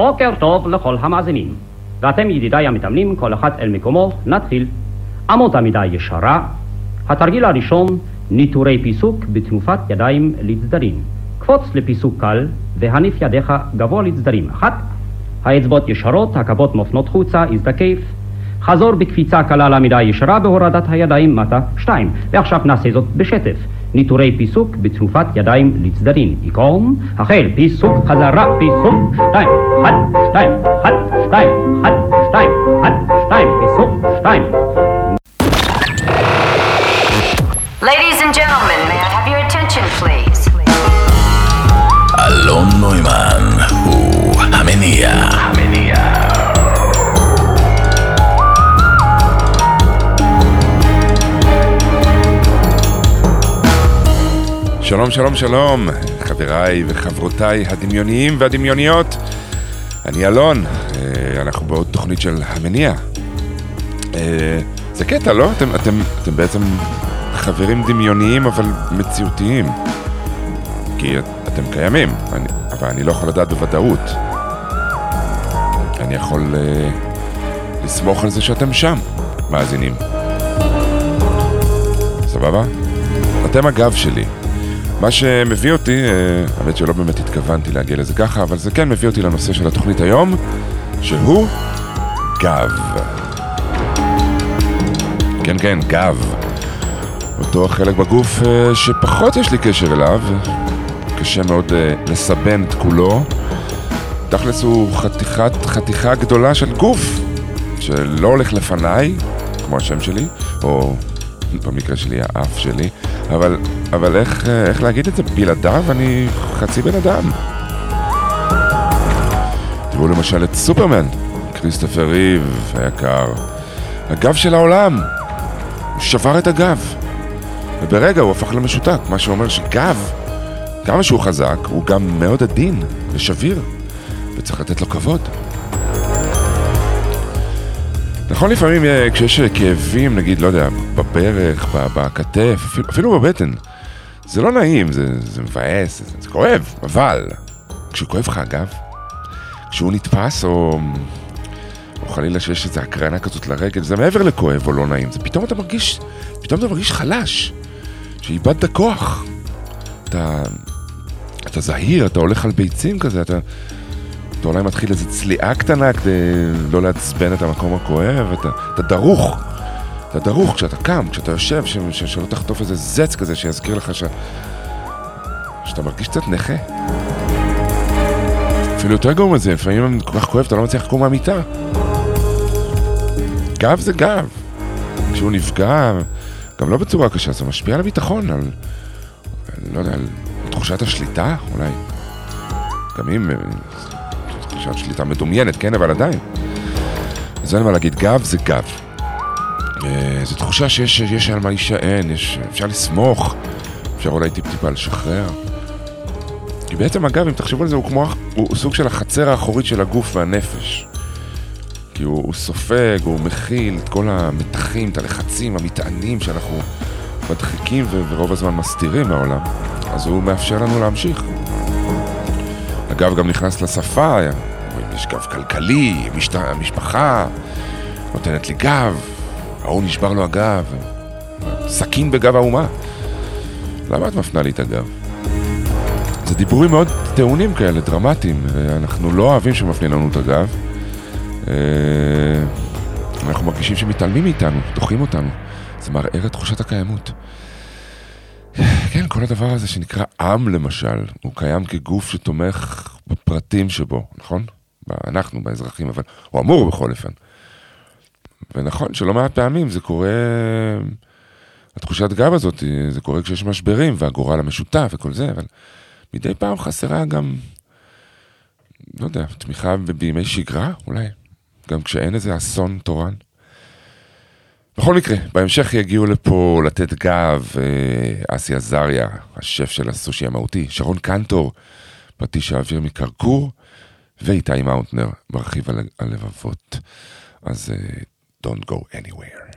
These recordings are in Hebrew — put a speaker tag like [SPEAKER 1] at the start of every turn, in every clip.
[SPEAKER 1] בוקר טוב לכל המאזינים. ואתם ידידיי המתאמנים, כל אחד אל מקומו, נתחיל. אמות המידה ישרה. התרגיל הראשון, ניטורי פיסוק בתנופת ידיים לצדדים. קפוץ לפיסוק קל והניף ידיך גבוה לצדדים. אחת. האצבעות ישרות, הכפות מופנות חוצה, הזדקף. חזור בקפיצה קלה לעמידה ישרה בהורדת הידיים מטה. שתיים. ועכשיו נעשה זאת בשטף. ניטורי פיסוק בתנופת ידיים לצדדים. עיקרון, החל, פיסוק, חזרה, פיסוק, שתיים, אחד, שתיים, אחד, שתיים, אחד, שתיים, אחד, שתיים, פיסוק, שתיים.
[SPEAKER 2] Ladies and gentlemen, may I have your attention, please?
[SPEAKER 3] אלון נוימן הוא המניע.
[SPEAKER 4] שלום, שלום, שלום, חבריי וחברותיי הדמיוניים והדמיוניות. אני אלון, אה, אנחנו בעוד תוכנית של המניע. אה, זה קטע, לא? אתם, אתם, אתם בעצם חברים דמיוניים אבל מציאותיים. כי אתם קיימים, אני, אבל אני לא יכול לדעת בוודאות. אני יכול אה, לסמוך על זה שאתם שם, מאזינים. סבבה? אתם הגב שלי. מה שמביא אותי, אה, האמת שלא באמת התכוונתי להגיע לזה ככה, אבל זה כן מביא אותי לנושא של התוכנית היום, שהוא גב. כן, כן, גב. אותו חלק בגוף אה, שפחות יש לי קשר אליו, קשה מאוד אה, לסבן את כולו. תכלס הוא חתיכת, חתיכה גדולה של גוף, שלא הולך לפניי, כמו השם שלי, או במקרה שלי האף שלי, אבל, אבל איך, איך להגיד את זה? בלעדיו אני חצי בן אדם. תראו למשל את סופרמן, כריסטופר ריב היקר. הגב של העולם. הוא שבר את הגב. וברגע הוא הפך למשותק, מה שאומר שגב, כמה שהוא חזק, הוא גם מאוד עדין ושביר, וצריך לתת לו כבוד. נכון לפעמים אה, כשיש כאבים, נגיד, לא יודע, בברך, בכתף, אפילו בבטן, זה לא נעים, זה, זה מבאס, זה, זה כואב, אבל כשכואב לך הגב, כשהוא נתפס או, או חלילה שיש איזו הקרנה כזאת לרגל, זה מעבר לכואב או לא נעים, זה פתאום אתה מרגיש, פתאום אתה מרגיש חלש, שאיבדת כוח. אתה, אתה זהיר, אתה הולך על ביצים כזה, אתה... אתה אולי מתחיל איזו צליעה קטנה כדי לא לעצבן את המקום הכואב, אתה, אתה דרוך. אתה דרוך כשאתה קם, כשאתה יושב, ש, ש, שלא תחטוף איזה זץ כזה שיזכיר לך ש... שאתה מרגיש קצת נכה. אפילו יותר גרוע מזה, לפעמים כל כך כואב, אתה לא מצליח לקום מהמיטה. גב זה גב. כשהוא נפגע, גם לא בצורה קשה, זה משפיע על הביטחון, על... לא יודע, על תחושת השליטה, אולי. גם אם תחושת שליטה מדומיינת, כן, אבל עדיין. אז אין מה להגיד, גב זה גב. אה, זו תחושה שיש יש על מה להישען, יש, אפשר לסמוך, אפשר אולי טיפ-טיפה לשחרר. כי בעצם הגב, אם תחשבו על זה, הוא כמו, הוא, סוג של החצר האחורית של הגוף והנפש. כי הוא, הוא סופג, הוא מכיל את כל המתחים, את הלחצים, המטענים שאנחנו מדחיקים ורוב הזמן מסתירים מהעולם. אז הוא מאפשר לנו להמשיך. הגב גם נכנס לשפה, יש גב כלכלי. המשפחה נותנת לי גב, ההוא נשבר לו הגב, סכין בגב האומה. למה את מפנה לי את הגב? זה דיבורים מאוד טעונים כאלה, דרמטיים, ואנחנו לא אוהבים שמפנים לנו את הגב. אה, אנחנו מרגישים שמתעלמים מאיתנו, דוחים אותנו. זה מערער את תחושת הקיימות. כן, כל הדבר הזה שנקרא עם למשל, הוא קיים כגוף שתומך בפרטים שבו, נכון? אנחנו, באזרחים, אבל הוא אמור בכל אופן. ונכון שלא מעט פעמים זה קורה, התחושת גב הזאת, זה קורה כשיש משברים והגורל המשותף וכל זה, אבל מדי פעם חסרה גם, לא יודע, תמיכה בימי שגרה אולי, גם כשאין איזה אסון תורן. בכל מקרה, בהמשך יגיעו לפה לתת גב אה, אסי עזריה, השף של הסושי המהותי, שרון קנטור, פטיש האוויר מקרקור, ואיתי מאונטנר מרחיב על הלבבות. אז uh, don't go anywhere.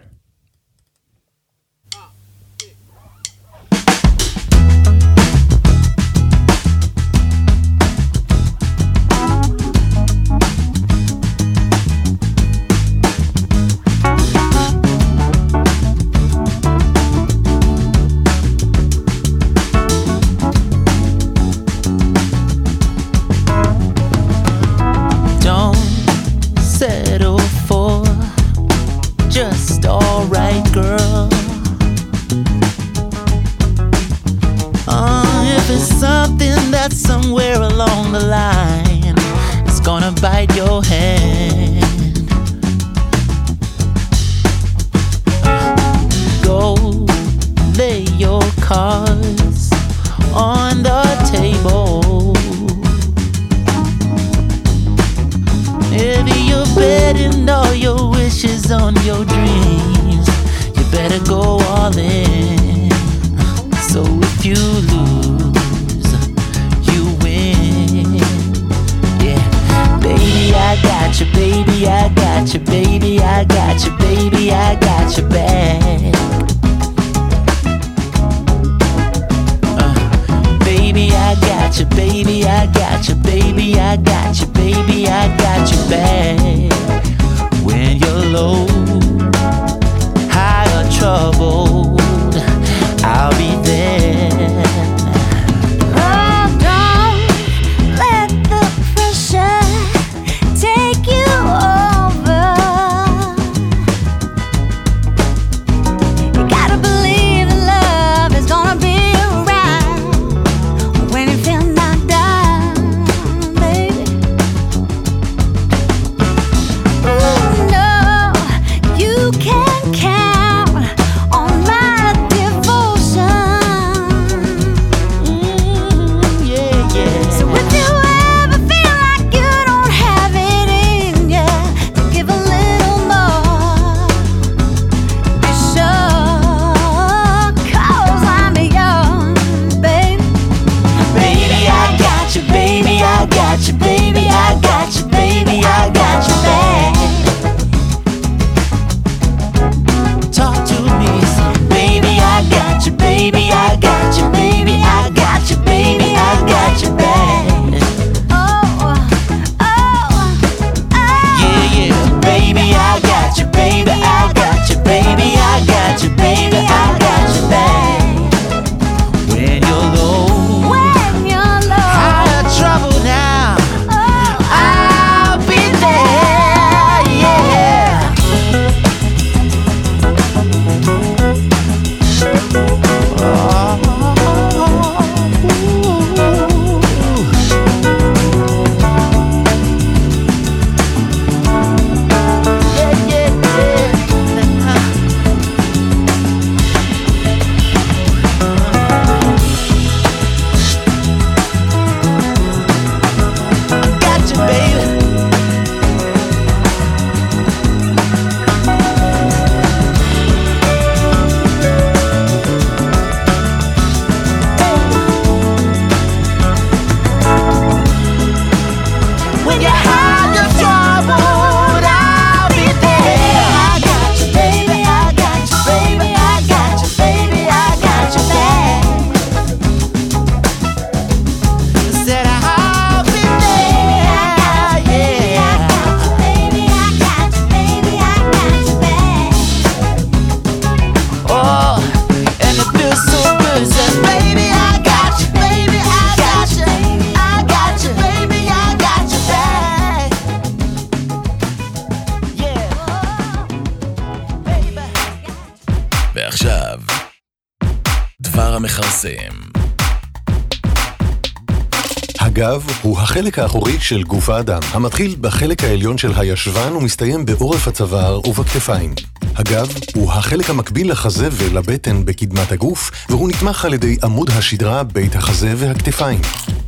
[SPEAKER 5] הגב הוא החלק האחורי של גוף האדם, המתחיל בחלק העליון של הישבן ומסתיים בעורף הצוואר ובכתפיים. הגב הוא החלק המקביל לחזה ולבטן בקדמת הגוף, והוא נתמך על ידי עמוד השדרה, בית החזה והכתפיים.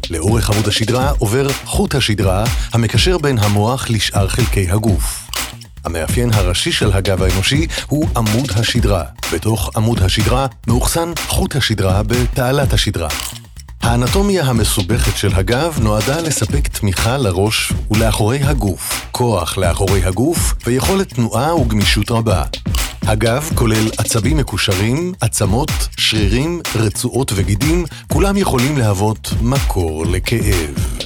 [SPEAKER 5] לאורך עמוד השדרה עובר חוט השדרה, המקשר בין המוח לשאר חלקי הגוף. המאפיין הראשי של הגב האנושי הוא עמוד השדרה. בתוך עמוד השדרה מאוחסן חוט השדרה בתעלת השדרה. האנטומיה המסובכת של הגב נועדה לספק תמיכה לראש ולאחורי הגוף, כוח לאחורי הגוף ויכולת תנועה וגמישות רבה. הגב כולל עצבים מקושרים, עצמות, שרירים, רצועות וגידים, כולם יכולים להוות מקור לכאב.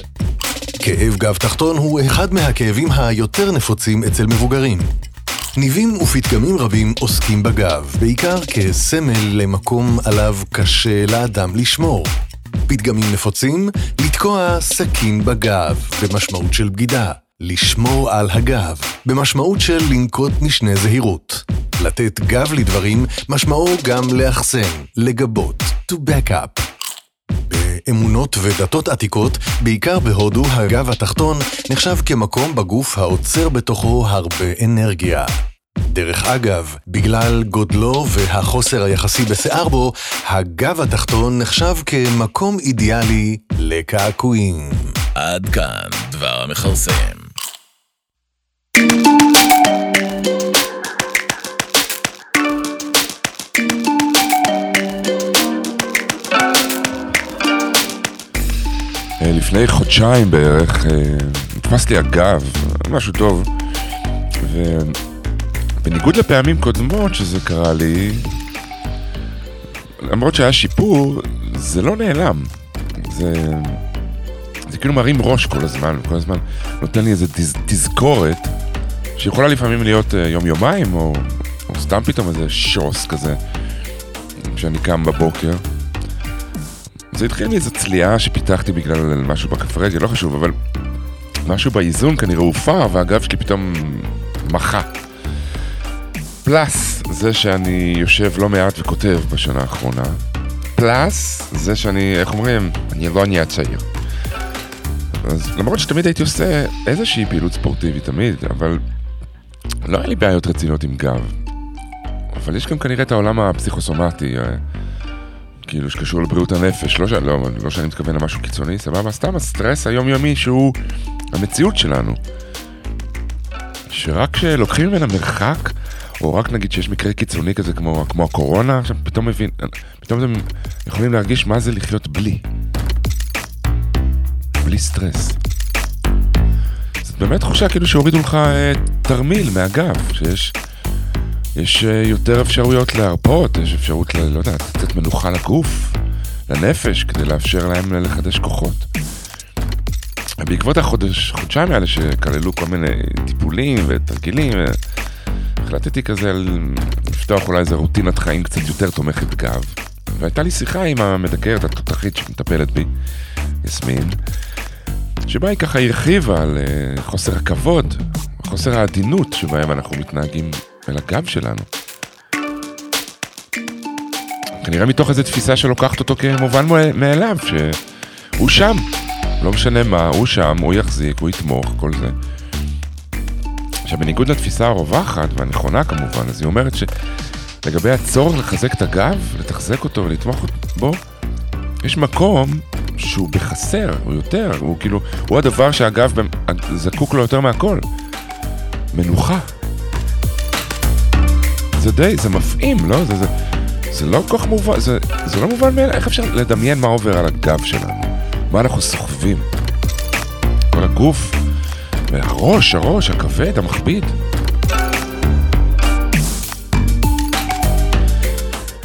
[SPEAKER 5] כאב גב תחתון הוא אחד מהכאבים היותר נפוצים אצל מבוגרים. ניבים ופתגמים רבים עוסקים בגב, בעיקר כסמל למקום עליו קשה לאדם לשמור. פתגמים נפוצים, לתקוע סכין בגב, במשמעות של בגידה. לשמור על הגב, במשמעות של לנקוט משנה זהירות. לתת גב לדברים, משמעו גם לאחסן, לגבות, to back up. אמונות ודתות עתיקות, בעיקר בהודו, הגב התחתון נחשב כמקום בגוף האוצר בתוכו הרבה אנרגיה. דרך אגב, בגלל גודלו והחוסר היחסי בשיער בו, הגב התחתון נחשב כמקום אידיאלי לקעקועים.
[SPEAKER 3] עד כאן דבר המכרסם.
[SPEAKER 4] אה, לפני חודשיים בערך, אה, נתפס לי הגב, משהו טוב, ובניגוד לפעמים קודמות שזה קרה לי, למרות שהיה שיפור, זה לא נעלם. זה, זה כאילו מרים ראש כל הזמן, וכל הזמן נותן לי איזה תז, תזכורת, שיכולה לפעמים להיות אה, יום-יומיים, או, או סתם פתאום איזה שוס כזה, כשאני קם בבוקר. זה התחיל מאיזו צליעה שפיתחתי בגלל משהו בכף רגל, לא חשוב, אבל משהו באיזון כנראה הופר, והגב שלי פתאום מחה. פלאס זה שאני יושב לא מעט וכותב בשנה האחרונה. פלאס זה שאני, איך אומרים, אני לא נהיה צעיר. אז למרות שתמיד הייתי עושה איזושהי פעילות ספורטיבית, תמיד, אבל לא היה לי בעיות רציניות עם גב. אבל יש גם כנראה את העולם הפסיכוסומטי, אה, כאילו שקשור לבריאות הנפש, לא. לא, לא שאני מתכוון למשהו קיצוני, סבבה, סתם הסטרס היומיומי שהוא המציאות שלנו. שרק כשלוקחים ממנה מרחק, או רק נגיד שיש מקרה קיצוני כזה כמו, כמו הקורונה, עכשיו פתאום מבין, פתאום אתם יכולים להרגיש מה זה לחיות בלי. בלי סטרס. זאת באמת תחושה כאילו שהורידו לך אה, תרמיל מהגב, שיש יש אה, יותר אפשרויות להרפות, יש אפשרות, ל, לא יודע, לתת מנוחה לגוף, לנפש, כדי לאפשר להם לחדש כוחות. בעקבות החודש, חודשיים האלה שכללו כל מיני טיפולים ותרגילים, אה, החלטתי כזה לפתוח אולי איזה רוטינת חיים קצת יותר תומכת גב. והייתה לי שיחה עם המדקרת התותחית שמטפלת בי, יסמין, שבה היא ככה הרחיבה על אה, חוסר הכבוד, חוסר העדינות שבהם אנחנו מתנהגים אל הגב שלנו. כנראה מתוך איזו תפיסה שלוקחת אותו כמובן מאליו, שהוא שם, לא משנה מה, הוא שם, הוא יחזיק, הוא יתמוך, כל זה. עכשיו, בניגוד לתפיסה הרווחת והנכונה כמובן, אז היא אומרת שלגבי הצורך לחזק את הגב, לתחזק אותו ולתמוך בו, יש מקום שהוא בחסר, הוא יותר, הוא כאילו, הוא הדבר שהגב זקוק לו יותר מהכל. מנוחה. זה די, זה מפעים, לא? זה, זה, זה לא כל כך מובן, זה, זה לא מובן מאליו, איך אפשר לדמיין מה עובר על הגב שלנו? מה אנחנו סוחבים? כל הגוף, והראש, הראש, הכבד, המכביד.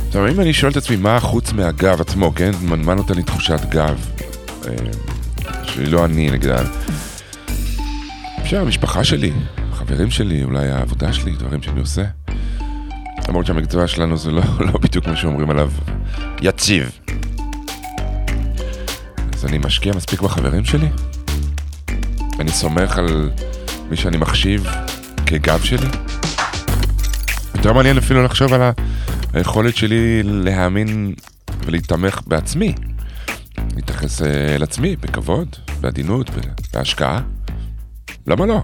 [SPEAKER 4] עכשיו, אם אני שואל את עצמי מה חוץ מהגב עצמו, כן? מה נותן לי תחושת גב? אה, שהיא לא אני, נגיד, אפשר, המשפחה שלי, החברים שלי, אולי העבודה שלי, דברים שאני עושה. למרות שהמקצוע שלנו זה לא, לא בדיוק מה שאומרים עליו יציב. אז אני משקיע מספיק בחברים שלי? אני סומך על מי שאני מחשיב כגב שלי? יותר מעניין אפילו לחשוב על היכולת שלי להאמין ולהתמך בעצמי. להתייחס אה, אל עצמי בכבוד, בעדינות, בהשקעה. למה לא?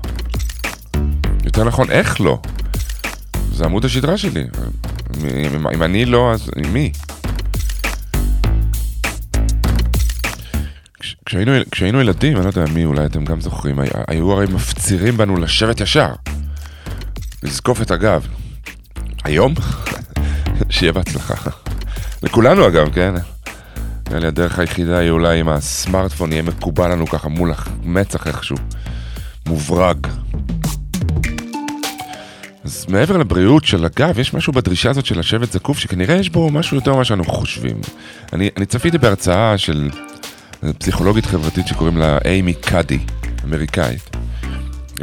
[SPEAKER 4] יותר נכון, איך לא? זה עמוד השדרה שלי. אם, אם אני לא, אז מי? כשהיינו, כשהיינו ילדים, אני לא יודע מי, אולי אתם גם זוכרים, היו הרי מפצירים בנו לשבת ישר, לזקוף את הגב. היום? שיהיה בהצלחה. לכולנו אגב, כן? נראה לי הדרך היחידה היא אולי אם הסמארטפון יהיה מקובל לנו ככה מול המצח איכשהו. מוברג. אז מעבר לבריאות של הגב, יש משהו בדרישה הזאת של לשבת זקוף, שכנראה יש בו משהו יותר ממה שאנחנו חושבים. אני, אני צפיתי בהרצאה של פסיכולוגית חברתית שקוראים לה אימי קאדי, אמריקאית.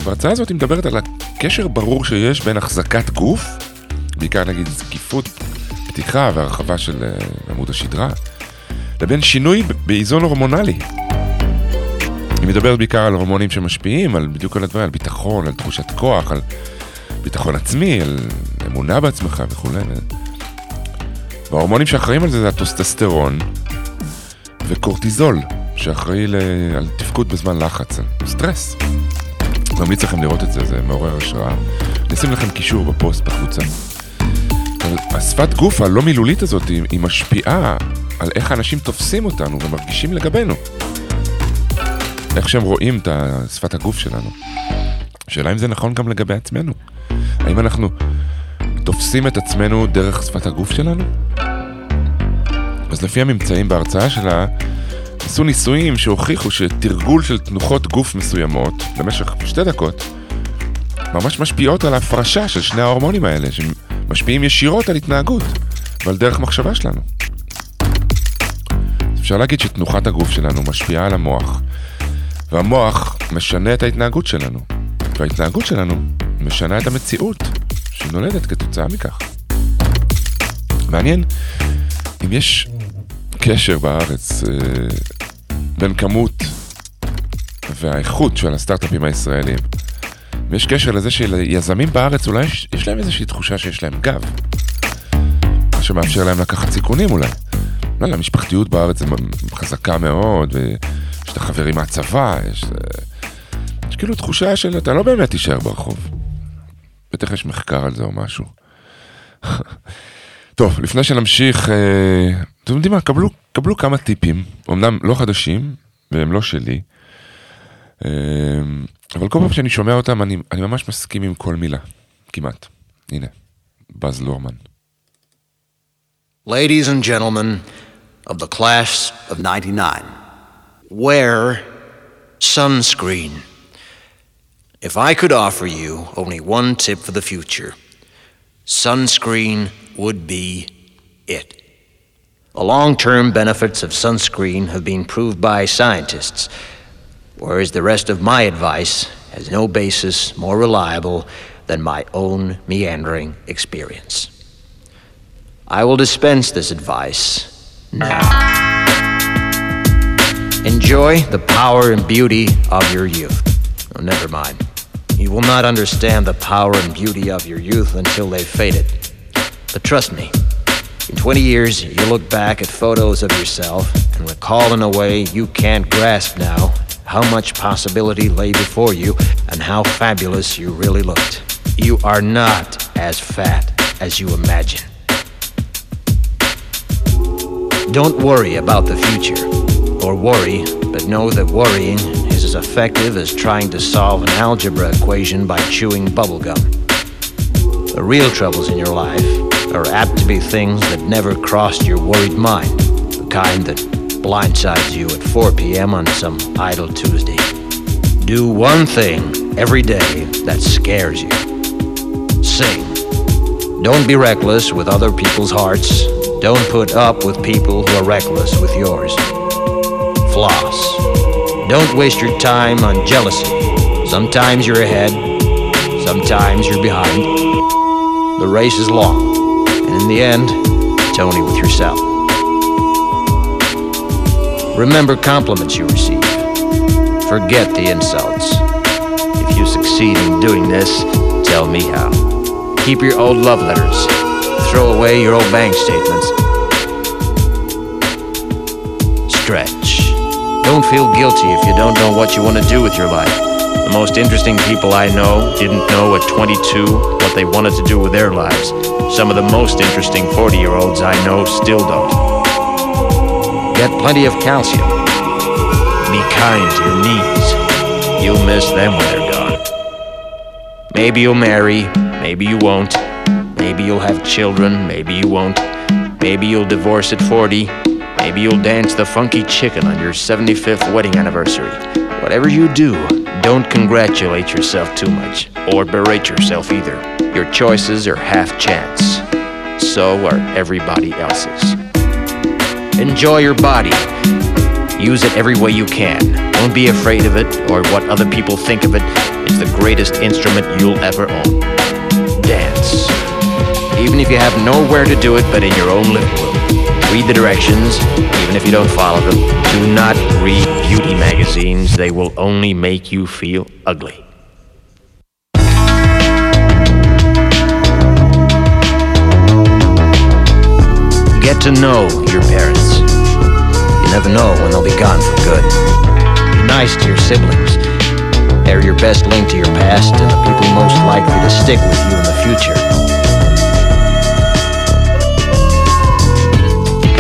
[SPEAKER 4] בהרצאה הזאת היא מדברת על הקשר ברור שיש בין החזקת גוף, בעיקר נגיד זקיפות, פתיחה והרחבה של uh, עמוד השדרה, לבין שינוי באיזון הורמונלי. היא מדברת בעיקר על הורמונים שמשפיעים, על בדיוק על הדברים, על ביטחון, על תחושת כוח, על ביטחון עצמי, על אמונה בעצמך וכולי. וההורמונים שאחראים על זה זה הטוסטסטרון וקורטיזול, שאחראי ל... על תפקוד בזמן לחץ, סטרס. ממליץ לכם לראות את זה, זה מעורר השראה. נשים לכם קישור בפוסט בקבוצה. השפת גוף הלא מילולית הזאת, היא, משפיעה על איך האנשים תופסים אותנו ומרגישים לגבינו. איך שהם רואים את שפת הגוף שלנו. השאלה אם זה נכון גם לגבי עצמנו. האם אנחנו תופסים את עצמנו דרך שפת הגוף שלנו? אז לפי הממצאים בהרצאה שלה, עשו ניסויים שהוכיחו שתרגול של תנוחות גוף מסוימות במשך שתי דקות ממש משפיעות על ההפרשה של שני ההורמונים האלה, שמשפיעים ישירות על התנהגות ועל דרך מחשבה שלנו. אפשר להגיד שתנוחת הגוף שלנו משפיעה על המוח, והמוח משנה את ההתנהגות שלנו, וההתנהגות שלנו משנה את המציאות שנולדת כתוצאה מכך. מעניין אם יש קשר בארץ אה, בין כמות והאיכות של הסטארט-אפים הישראלים. אם יש קשר לזה שליזמים בארץ אולי יש, יש להם איזושהי תחושה שיש להם גב. מה שמאפשר להם לקחת סיכונים אולי. לא המשפחתיות בארץ חזקה מאוד, ויש את החברים מהצבא, יש, אה, יש כאילו תחושה של אתה לא באמת תישאר ברחוב. בטח יש מחקר על זה או משהו. טוב, לפני שנמשיך, אה, אתם יודעים מה, קבלו, קבלו כמה טיפים, אמנם לא חדשים, והם לא שלי, אה, אבל כל פעם שאני שומע אותם, אני, אני ממש מסכים עם כל מילה, כמעט. הנה, בז לורמן.
[SPEAKER 6] Ladies and gentlemen of the class of 99, wear sunscreen. If I could offer you only one tip for the future, sunscreen would be it. The long term benefits of sunscreen have been proved by scientists, whereas the rest of my advice has no basis more reliable than my own meandering experience. I will dispense this advice now. Enjoy the power and beauty of your youth. Oh, never mind. You will not understand the power and beauty of your youth until they've faded. But trust me, in 20 years, you look back at photos of yourself and recall in a way you can't grasp now how much possibility lay before you and how fabulous you really looked. You are not as fat as you imagine. Don't worry about the future, or worry, but know that worrying is as effective as trying to solve an algebra equation by chewing bubblegum. The real troubles in your life are apt to be things that never crossed your worried mind, the kind that blindsides you at 4 p.m. on some idle Tuesday. Do one thing every day that scares you. Sing. Don't be reckless with other people's hearts. Don't put up with people who are reckless with yours. Floss. Don't waste your time on jealousy. Sometimes you're ahead, sometimes you're behind. The race is long, and in the end, it's only with yourself. Remember compliments you receive. Forget the insults. If you succeed in doing this, tell me how. Keep your old love letters. Throw away your old bank statements. Stretch. Don't feel guilty if you don't know what you want to do with your life. The most interesting people I know didn't know at 22 what they wanted to do with their lives. Some of the most interesting 40 year olds I know still don't. Get plenty of calcium. Be kind to your knees. You'll miss them when they're gone. Maybe you'll marry, maybe you won't. Maybe you'll have children, maybe you won't. Maybe you'll divorce at 40. Maybe you'll dance the funky chicken on your 75th wedding anniversary. Whatever you do, don't congratulate yourself too much, or berate yourself either. Your choices are half chance. So are everybody else's. Enjoy your body. Use it every way you can. Don't be afraid of it or what other people think of it. It's the greatest instrument you'll ever own. Dance. Even if you have nowhere to do it but in your own living room. Read the directions, even if you don't follow them. Do not read beauty magazines, they will only make you feel ugly. Get to know your parents. You never know when they'll be gone for good. Be nice to your siblings. They're your best link to your past and the people most likely to stick with you in the future.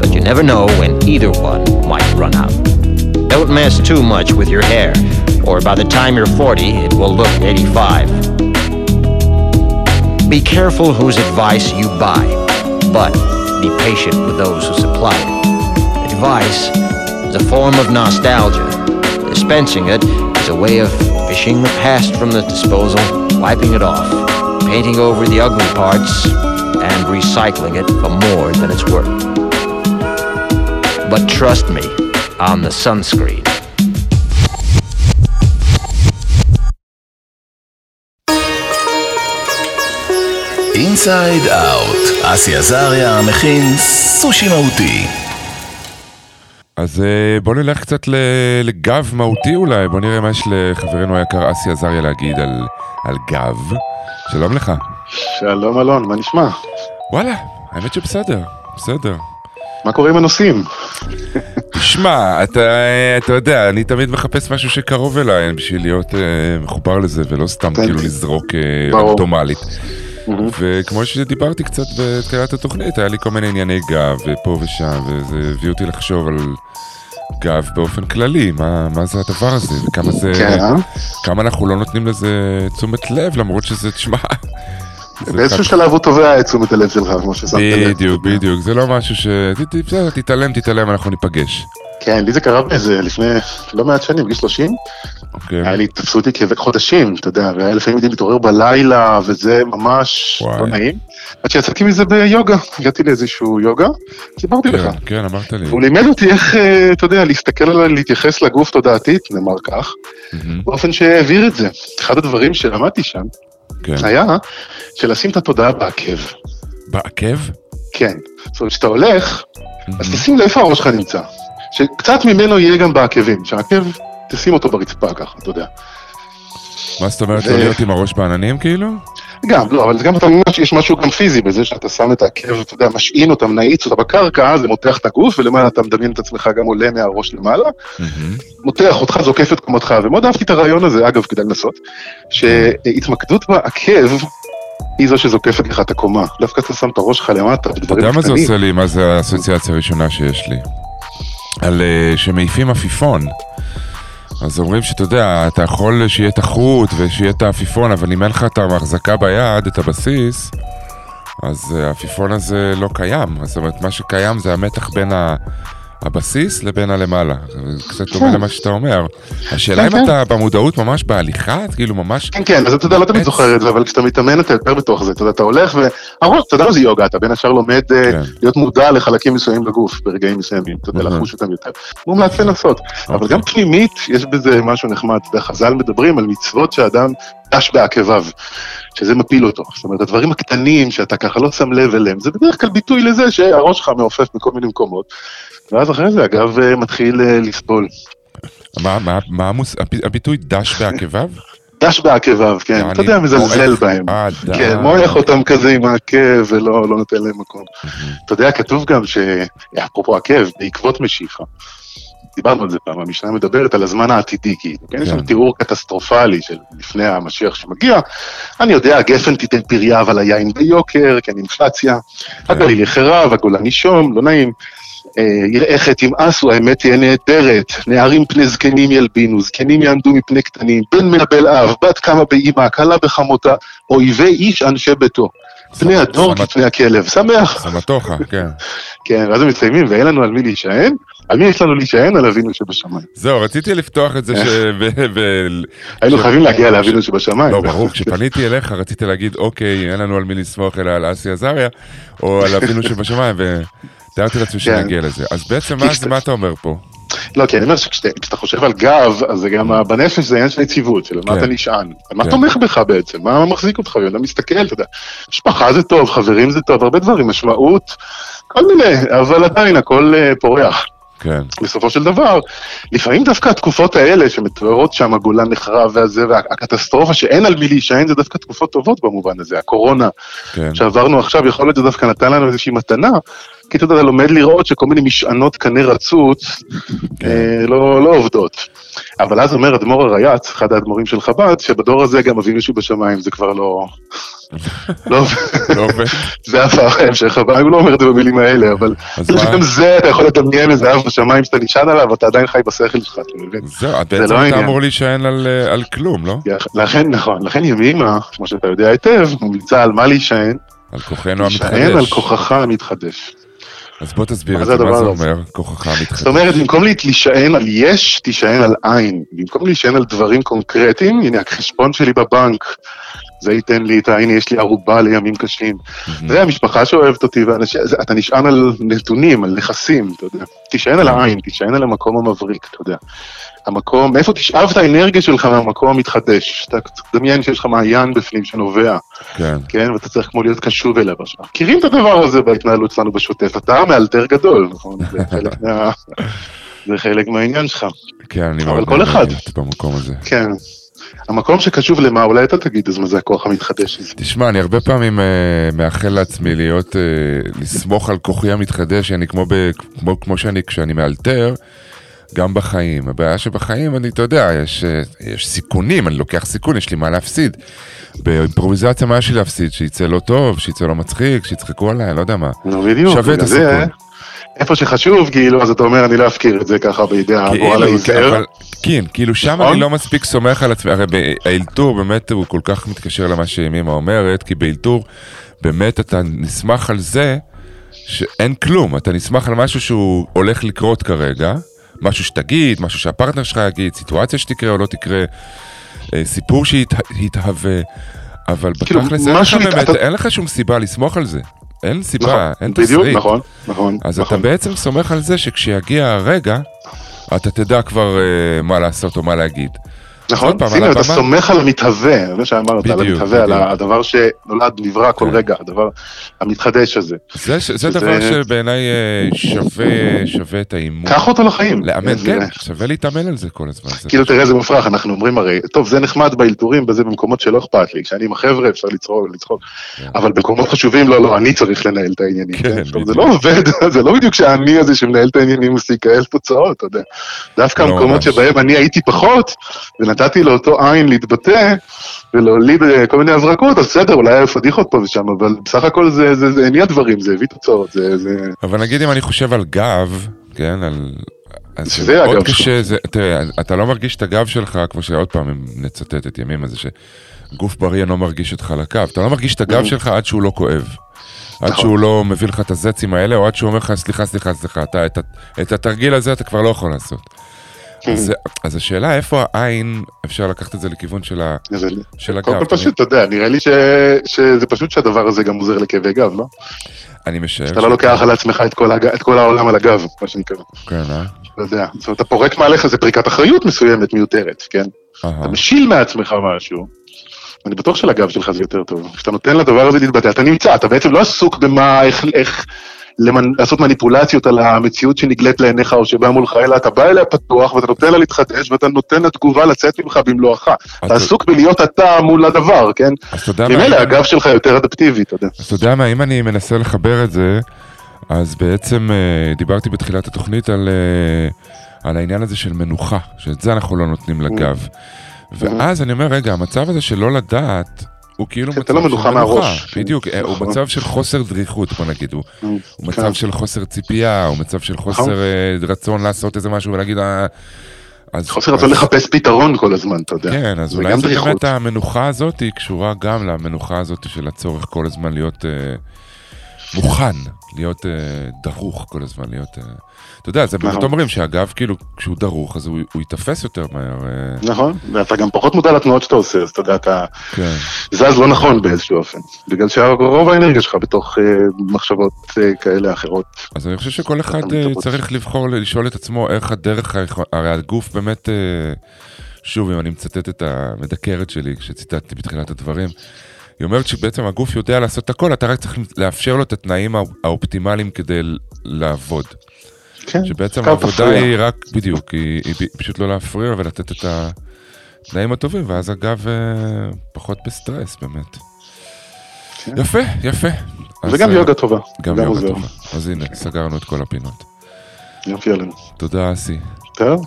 [SPEAKER 6] but you never know when either one might run out. Don't mess too much with your hair, or by the time you're 40, it will look 85. Be careful whose advice you buy, but be patient with those who supply it. Advice is a form of nostalgia. Dispensing it is a way of fishing the past from the disposal, wiping it off, painting over the ugly parts, and recycling it for more than it's worth. But trust me on the sunscreen.
[SPEAKER 3] אינסייד אאוט, אסי עזריה מכין סושי מהותי.
[SPEAKER 4] אז אה, בוא נלך קצת לגב מהותי אולי, בוא נראה מה יש לחברנו היקר אסי עזריה להגיד על, על גב. שלום לך.
[SPEAKER 7] שלום אלון, מה נשמע?
[SPEAKER 4] וואלה, האמת שבסדר, בסדר.
[SPEAKER 7] מה קורה עם הנושאים?
[SPEAKER 4] תשמע, אתה, אתה יודע, אני תמיד מחפש משהו שקרוב אליי בשביל להיות אה, מחובר לזה, ולא סתם
[SPEAKER 7] כן.
[SPEAKER 4] כאילו לזרוק אה,
[SPEAKER 7] ברור.
[SPEAKER 4] רנדומלית. וכמו שדיברתי קצת בתחילת התוכנית, היה לי כל מיני ענייני גב, ופה ושם, וזה הביא אותי לחשוב על גב באופן כללי, מה, מה זה הדבר הזה, וכמה זה,
[SPEAKER 7] כן, אה?
[SPEAKER 4] כמה אנחנו לא נותנים לזה תשומת לב, למרות שזה, תשמע,
[SPEAKER 7] באיזשהו שלב הוא תובע את תשומת הלב שלך, כמו ששמת לב.
[SPEAKER 4] בדיוק, בדיוק, זה לא משהו ש... בסדר, תתעלם, תתעלם, אנחנו ניפגש.
[SPEAKER 7] כן, לי זה קרה באיזה לפני לא מעט שנים, בגיל 30,
[SPEAKER 4] אוקיי?
[SPEAKER 7] היה לי, תפסו אותי כאבי חודשים, אתה יודע, והיה לפעמים הייתי מתעורר בלילה, וזה ממש. לא נעים. עד שיצאתי מזה ביוגה, הגעתי לאיזשהו יוגה, סיפרתי לך.
[SPEAKER 4] כן, כן, אמרת לי.
[SPEAKER 7] הוא לימד אותי איך, אה, אתה יודע, להסתכל עליי, להתייחס לגוף תודעתית, נאמר כך, באופן שהעביר את זה. אחד הדברים שלמדתי שם,
[SPEAKER 4] כן.
[SPEAKER 7] היה שלשים את התודעה בעקב.
[SPEAKER 4] בעקב?
[SPEAKER 7] כן. זאת אומרת, כשאתה הולך, אז
[SPEAKER 4] מהמם.
[SPEAKER 7] תשים לב איפה הראש שלך נמצא. שקצת ממנו יהיה גם בעקבים, שהעקב, תשים אותו ברצפה ככה, אתה יודע.
[SPEAKER 4] מה זאת אומרת,
[SPEAKER 7] ו-
[SPEAKER 4] לא להיות עם הראש בעננים כאילו?
[SPEAKER 7] גם, לא, אבל גם אתה מבין שיש משהו גם פיזי בזה שאתה שם את העקב, אתה יודע, משעין אותה, מנעיץ אותה בקרקע, זה מותח את הגוף, ולמעלה אתה מדמיין את עצמך גם עולה מהראש למעלה. מותח אותך, זוקף את קומתך, ומאוד אהבתי את הרעיון הזה, אגב, כדאי לנסות, שהתמקדות בעקב היא זו שזוקפת לך את הקומה. דווקא אתה שם את הראש שלך למטה
[SPEAKER 4] אתה
[SPEAKER 7] בדברים
[SPEAKER 4] יודע מה זה
[SPEAKER 7] קטנים.
[SPEAKER 4] עושה לי? מה זה האסוציאציה הראשונה שיש לי? על אה, שמעיפים עפיפון. אז אומרים שאתה יודע, אתה יכול שיהיה את החוט ושיהיה את העפיפון, אבל אם אין לך את ההחזקה ביד, את הבסיס, אז אה, העפיפון הזה לא קיים. זאת אומרת, מה שקיים זה המתח בין ה... הבסיס לבין הלמעלה. זה קצת דומה למה שאתה אומר. השאלה אם
[SPEAKER 7] כן, כן.
[SPEAKER 4] אתה במודעות ממש בהליכה, כאילו ממש...
[SPEAKER 7] כן, כן, אז אתה יודע, לא תמיד. זוכר את זה, אבל כשאתה מתאמן אתה יותר בתוך זה, אתה יודע, אתה הולך והראש, אתה יודע מה זה יוגה, אתה בין השאר לומד אה,
[SPEAKER 4] כן.
[SPEAKER 7] להיות מודע לחלקים מסוימים בגוף ברגעים מסוימים, אתה יודע. לחוש אותם יותר. מומלץ לנסות, אבל
[SPEAKER 4] אוקיי.
[SPEAKER 7] גם פנימית, יש בזה משהו נחמד, אתה יודע, חז"ל מדברים על מצוות שאדם דש בעקביו, שזה מפיל אותו. זאת אומרת, הדברים הקטנים שאתה ככה לא שם לב אליהם, זה בדרך כלל ביטוי לזה שהראש שלך מעופף מכל מיני מקומות, ואז אחרי זה הגב אה, מתחיל אה, לסבול.
[SPEAKER 4] מה- מה- מה המוס- הב- הביטוי דש בעקביו?
[SPEAKER 7] דש בעקביו, כן, אתה יודע, מזלזל. בהם. כן, מועך אותם כזה עם העקב ולא לא נותן להם מקום. אתה יודע, כתוב גם ש... אפרופו עקב, בעקבות משיכה. דיברנו על זה פעם, המשנה מדברת על הזמן העתידי, כאילו, כן? יש שם
[SPEAKER 4] כן.
[SPEAKER 7] תיאור קטסטרופלי של לפני המשיח שמגיע. אני יודע, הגפן תיתן פריה, אבל היין ביוקר, כן, אינפלציה. הגליל יחרב, הגולן נישום, לא נעים. אה, יראה חטא ימאסו, האמת תהיה נהדרת, נערים פני זקנים ילבינו, זקנים יעמדו מפני קטנים, בן מנבל אב, בת קמה באימה, כלה בחמותה, אויבי איש אנשי ביתו. פני הדור כפני הכלב, שמח.
[SPEAKER 4] סמטוחה, כן.
[SPEAKER 7] כן, ואז הם מסיימים, ואין לנו על מי להישען? על מי יש לנו להישען? על אבינו שבשמיים.
[SPEAKER 4] זהו, רציתי לפתוח את זה ש... ו- ו-
[SPEAKER 7] היינו
[SPEAKER 4] ש-
[SPEAKER 7] חייבים להגיע לאבינו שבשמיים.
[SPEAKER 4] לא, ברור, כשפניתי אליך רציתי להגיד, אוקיי, אין לנו על מי לסמוך אלא על אסי עזריה, או על אבינו שבשמיים, ותיארתי לעצמי שנגיע לזה. אז בעצם מה אתה אומר פה?
[SPEAKER 7] לא, כי אני אומר שכשאתה חושב על גב, אז זה גם, בנפש זה עניין של יציבות, של מה
[SPEAKER 4] כן.
[SPEAKER 7] אתה נשען. על מה
[SPEAKER 4] כן.
[SPEAKER 7] תומך בך בעצם? מה מחזיק אותך? ואתה מסתכל, אתה יודע. משפחה זה טוב, חברים זה טוב, הרבה דברים, משמעות, כל מיני, אבל עדיין הכל אה, פורח.
[SPEAKER 4] כן,
[SPEAKER 7] בסופו של דבר, לפעמים דווקא התקופות האלה שמתוארות שם, הגולן נחרב והזה, והקטסטרופה שאין על מי להישען, זה דווקא תקופות טובות במובן הזה. הקורונה
[SPEAKER 4] כן.
[SPEAKER 7] שעברנו עכשיו, יכול להיות שזה דווקא נתן לנו איזושהי מתנה, כי אתה לומד לראות שכל מיני משענות קנה רצוץ אה, לא, לא עובדות. אבל אז אומר אדמו"ר הרייץ, אחד האדמו"רים של חב"ד, שבדור הזה גם אבינו שהוא בשמיים, זה כבר לא... לא עובד.
[SPEAKER 4] לא.
[SPEAKER 7] זה אף ההמשך הבא, הוא לא אומר את זה במילים האלה, אבל? גם זה, אתה יכול לדמיין איזה אב בשמיים שאתה נשען עליו, אתה עדיין חי בשכל שלך, אתה מבין?
[SPEAKER 4] זהו,
[SPEAKER 7] זה
[SPEAKER 4] בעצם
[SPEAKER 7] לא
[SPEAKER 4] אתה. אמור להישען על, אה, כלום, לא?
[SPEAKER 7] לכן, נכון, לכן ימימה, כמו שאתה יודע היטב, ממליצה על מה להישען,
[SPEAKER 4] על כוחנו
[SPEAKER 7] להישען על
[SPEAKER 4] המתחדש.
[SPEAKER 7] כוחך המתחדש.
[SPEAKER 4] אז בוא תסביר את
[SPEAKER 7] זה
[SPEAKER 4] מה זה? אומר, כוחך המתחדש?
[SPEAKER 7] זאת אומרת, במקום להישען על יש, תישען על עין. במקום להישען על דברים קונקרטיים, הנה החשבון שלי בבנק, זה ייתן לי את ה... הנה, יש לי ערובה לימים קשים. זה המשפחה שאוהבת אותי, ואנשים... זה- אתה נשען על נתונים, על נכסים, אתה יודע. תישען על העין, תישען על המקום המבריק, אתה יודע. המקום, מאיפה תשאב את האנרגיה שלך מהמקום המתחדש? אתה תדמיין שיש לך מעיין בפנים שנובע,
[SPEAKER 4] כן,
[SPEAKER 7] כן? ואתה צריך כמו להיות קשוב אליו עכשיו. מכירים את הדבר הזה בהתנהלות שלנו בשוטף. אתה מאלתר גדול, נכון? זה חלק מה... זה חלק מהעניין שלך.
[SPEAKER 4] כן, אני מאוד. להיות במקום הזה.
[SPEAKER 7] כן. המקום שקשוב למה, אולי אתה תגיד, אז מה זה הכוח המתחדש הזה?
[SPEAKER 4] תשמע, אני הרבה פעמים אה, מאחל לעצמי להיות, אה, לסמוך על כוחי המתחדש, אני כמו, ב, כמו, כמו שאני, כשאני מאלתר, גם בחיים. הבעיה שבחיים, אני, אתה יודע, יש, אה, יש סיכונים, אני לוקח סיכון, יש לי מה להפסיד. באימפרוביזציה, מה יש לי להפסיד? שיצא לא טוב, שיצא לא מצחיק, שיצחקו עליי, לא יודע מה.
[SPEAKER 7] נו, בדיוק.
[SPEAKER 4] שווה את
[SPEAKER 7] בגלל זה,
[SPEAKER 4] הסיכון.
[SPEAKER 7] איפה שחשוב, כאילו, אז אתה אומר, אני לא אפקיר את זה ככה בידי הגורל
[SPEAKER 4] כאילו,
[SPEAKER 7] העיוור.
[SPEAKER 4] אבל, כן, כאילו שם
[SPEAKER 7] נכון?
[SPEAKER 4] אני לא מספיק סומך על עצמי, הרי באלתור באמת הוא כל כך מתקשר למה שימימה אומרת, כי באלתור באמת אתה נסמך על זה שאין כלום, אתה נסמך על משהו שהוא הולך לקרות כרגע, משהו שתגיד, משהו שהפרטנר שלך יגיד, סיטואציה שתקרה או לא תקרה, אה, סיפור שיתהווה, אבל
[SPEAKER 7] כאילו,
[SPEAKER 4] בתכלס אין לך באמת, אין לך שום סיבה לסמוך על זה. אין סיבה,
[SPEAKER 7] נכון,
[SPEAKER 4] אין
[SPEAKER 7] בדיוק,
[SPEAKER 4] תסריט.
[SPEAKER 7] נכון, נכון.
[SPEAKER 4] אז אתה
[SPEAKER 7] נכון.
[SPEAKER 4] בעצם סומך על זה שכשיגיע הרגע, אתה תדע כבר אה, מה לעשות או מה להגיד.
[SPEAKER 7] נכון,
[SPEAKER 4] פעם,
[SPEAKER 7] לב, אתה סומך על המתהווה, זה שאמרת, על המתהווה, על. הדבר שנולד, נברא כל
[SPEAKER 4] כן.
[SPEAKER 7] רגע, הדבר המתחדש הזה.
[SPEAKER 4] זה, זה
[SPEAKER 7] שזה-
[SPEAKER 4] דבר שבעיניי אה, שווה, שווה את האימון.
[SPEAKER 7] קח אותו לחיים.
[SPEAKER 4] לאמן,
[SPEAKER 7] זה-
[SPEAKER 4] כן, שווה להתאמן על זה כל הזמן. זה
[SPEAKER 7] כאילו, תראה איזה מופרך, אנחנו אומרים הרי, טוב, זה נחמד באלתורים, בזה במקומות שלא אכפת לי, כשאני עם החבר'ה אפשר לצחוק, לצחוק, אבל במקומות חשובים, לא, לא, אני צריך לנהל את העניינים.
[SPEAKER 4] כן,
[SPEAKER 7] כן, זה. לא עובד, זה לא בדיוק שהאני הזה שמנהל את העניינים משיג כאלה תוצאות, אתה יודע. דווקא
[SPEAKER 4] לא
[SPEAKER 7] המקומות. שבהם אני הייתי פחות, ונתתי לאותו עין להתבטא, ולהוליד אה, כל מיני הברקות, אז בסדר, אולי היו פדיחות פה ושם, אבל בסך הכל זה- זה זה הניע דברים, זה הביא תוצאות, זה... זה-
[SPEAKER 4] אבל נגיד אם אני חושב על גב, כן, על...
[SPEAKER 7] שזה
[SPEAKER 4] זה
[SPEAKER 7] הגב
[SPEAKER 4] קשה, זה, תראה, אתה לא מרגיש את הגב שלך, כמו שעוד פעם, אם נצטט את ימים הזה, שגוף בריא אינו מרגיש את חלקיו. אתה לא מרגיש את הגב שלך עד שהוא לא כואב. עד
[SPEAKER 7] נכון.
[SPEAKER 4] שהוא לא מביא לך את הזצים האלה, או עד שהוא אומר לך, סליחה, סליחה, סליחה, אתה, את, את התרגיל הזה אתה כבר לא יכול לעשות. אז, זה- אז השאלה איפה העין, אפשר לקחת את זה לכיוון של, ה, של הגב.
[SPEAKER 7] קודם כל פשוט, אתה יודע, נראה לי ש- שזה פשוט שהדבר הזה גם עוזר לכאבי גב, לא?
[SPEAKER 4] אני משער.
[SPEAKER 7] אתה לא לוקח על עצמך את כל, הג... את כל העולם על הגב, מה שנקרא.
[SPEAKER 4] כן, אה?
[SPEAKER 7] אתה יודע, זאת אומרת, אתה פורק מעליך איזה פריקת אחריות מסוימת, מיותרת, כן? אתה משיל מעצמך משהו. אני בטוח שלגב שלך זה יותר טוב. כשאתה נותן לדבר הזה להתבטא, אתה נמצא, אתה בעצם לא עסוק במה, איך, איך למנ... לעשות מניפולציות על המציאות שנגלית לעיניך או שבאה מולך, אלא אתה בא אליה פתוח ואתה נותן לה להתחדש ואתה נותן לתגובה לצאת ממך במלואך. אתה עסוק בלהיות אתה מול הדבר, כן?
[SPEAKER 4] אז אתה יודע מה,
[SPEAKER 7] ממילא הגב שלך יותר אדפטיבי, אתה יודע.
[SPEAKER 4] אז אתה יודע מה, אם אני מנסה לחבר את זה, אז בעצם אה, דיברתי בתחילת התוכנית על, אה, על העניין הזה של מנוחה, שאת זה אנחנו לא נותנים לגב. ואז אני אומר, רגע, המצב הזה של לא לדעת, הוא כאילו מצב
[SPEAKER 7] לא
[SPEAKER 4] של
[SPEAKER 7] מנוחה מהראש.
[SPEAKER 4] בדיוק, אה, הוא
[SPEAKER 7] נכון.
[SPEAKER 4] מצב של חוסר דריכות, בוא נגיד, הוא הוא מצב
[SPEAKER 7] כן.
[SPEAKER 4] של חוסר ציפייה, הוא מצב של חוסר
[SPEAKER 7] נכון.
[SPEAKER 4] רצון לעשות איזה משהו ולהגיד... אה, אז-
[SPEAKER 7] חוסר רצון
[SPEAKER 4] אז-
[SPEAKER 7] לחפש פתרון כל הזמן, אתה יודע.
[SPEAKER 4] כן, אז אולי זה
[SPEAKER 7] דריכות.
[SPEAKER 4] באמת המנוחה הזאת היא קשורה גם למנוחה הזאת של הצורך כל הזמן להיות אה, מוכן, להיות אה, דרוך כל הזמן, להיות... אה, אתה יודע, זה באמת
[SPEAKER 7] נכון.
[SPEAKER 4] אומרים שהגב, כאילו, כשהוא דרוך, אז הוא הוא ייתפס יותר מהר. אה,
[SPEAKER 7] נכון, ואתה גם פחות מודע לתנועות שאתה עושה, אז אתה יודע, אתה
[SPEAKER 4] כן.
[SPEAKER 7] זז לא נכון באיזשהו אופן. בגלל שרוב האנרגיה שלך בתוך אה, מחשבות אה, כאלה אחרות.
[SPEAKER 4] אז אני חושב שכל אחד אה. צריך לבחור לשאול את עצמו איך הדרך, הרי הגוף באמת, אה, שוב, אם אני מצטט את המדקרת שלי, כשציטטתי בתחילת הדברים, היא אומרת שבעצם הגוף יודע לעשות הכל, אתה רק צריך לאפשר לו את התנאים האופ- האופטימליים כדי לעבוד.
[SPEAKER 7] כן,
[SPEAKER 4] שבעצם העבודה
[SPEAKER 7] תפריע.
[SPEAKER 4] היא רק, בדיוק, היא, היא פשוט לא להפריע ולתת את התנאים הטובים, ואז הגב אה, פחות בסטרס באמת.
[SPEAKER 7] כן.
[SPEAKER 4] יפה, יפה. אז,
[SPEAKER 7] וגם
[SPEAKER 4] אה,
[SPEAKER 7] יוגה טובה.
[SPEAKER 4] גם
[SPEAKER 7] גם
[SPEAKER 4] יוגה
[SPEAKER 7] עוזר.
[SPEAKER 4] טובה. אז הנה, סגרנו את כל הפינות.
[SPEAKER 7] יופי עלינו.
[SPEAKER 4] תודה, אסי.
[SPEAKER 7] טוב,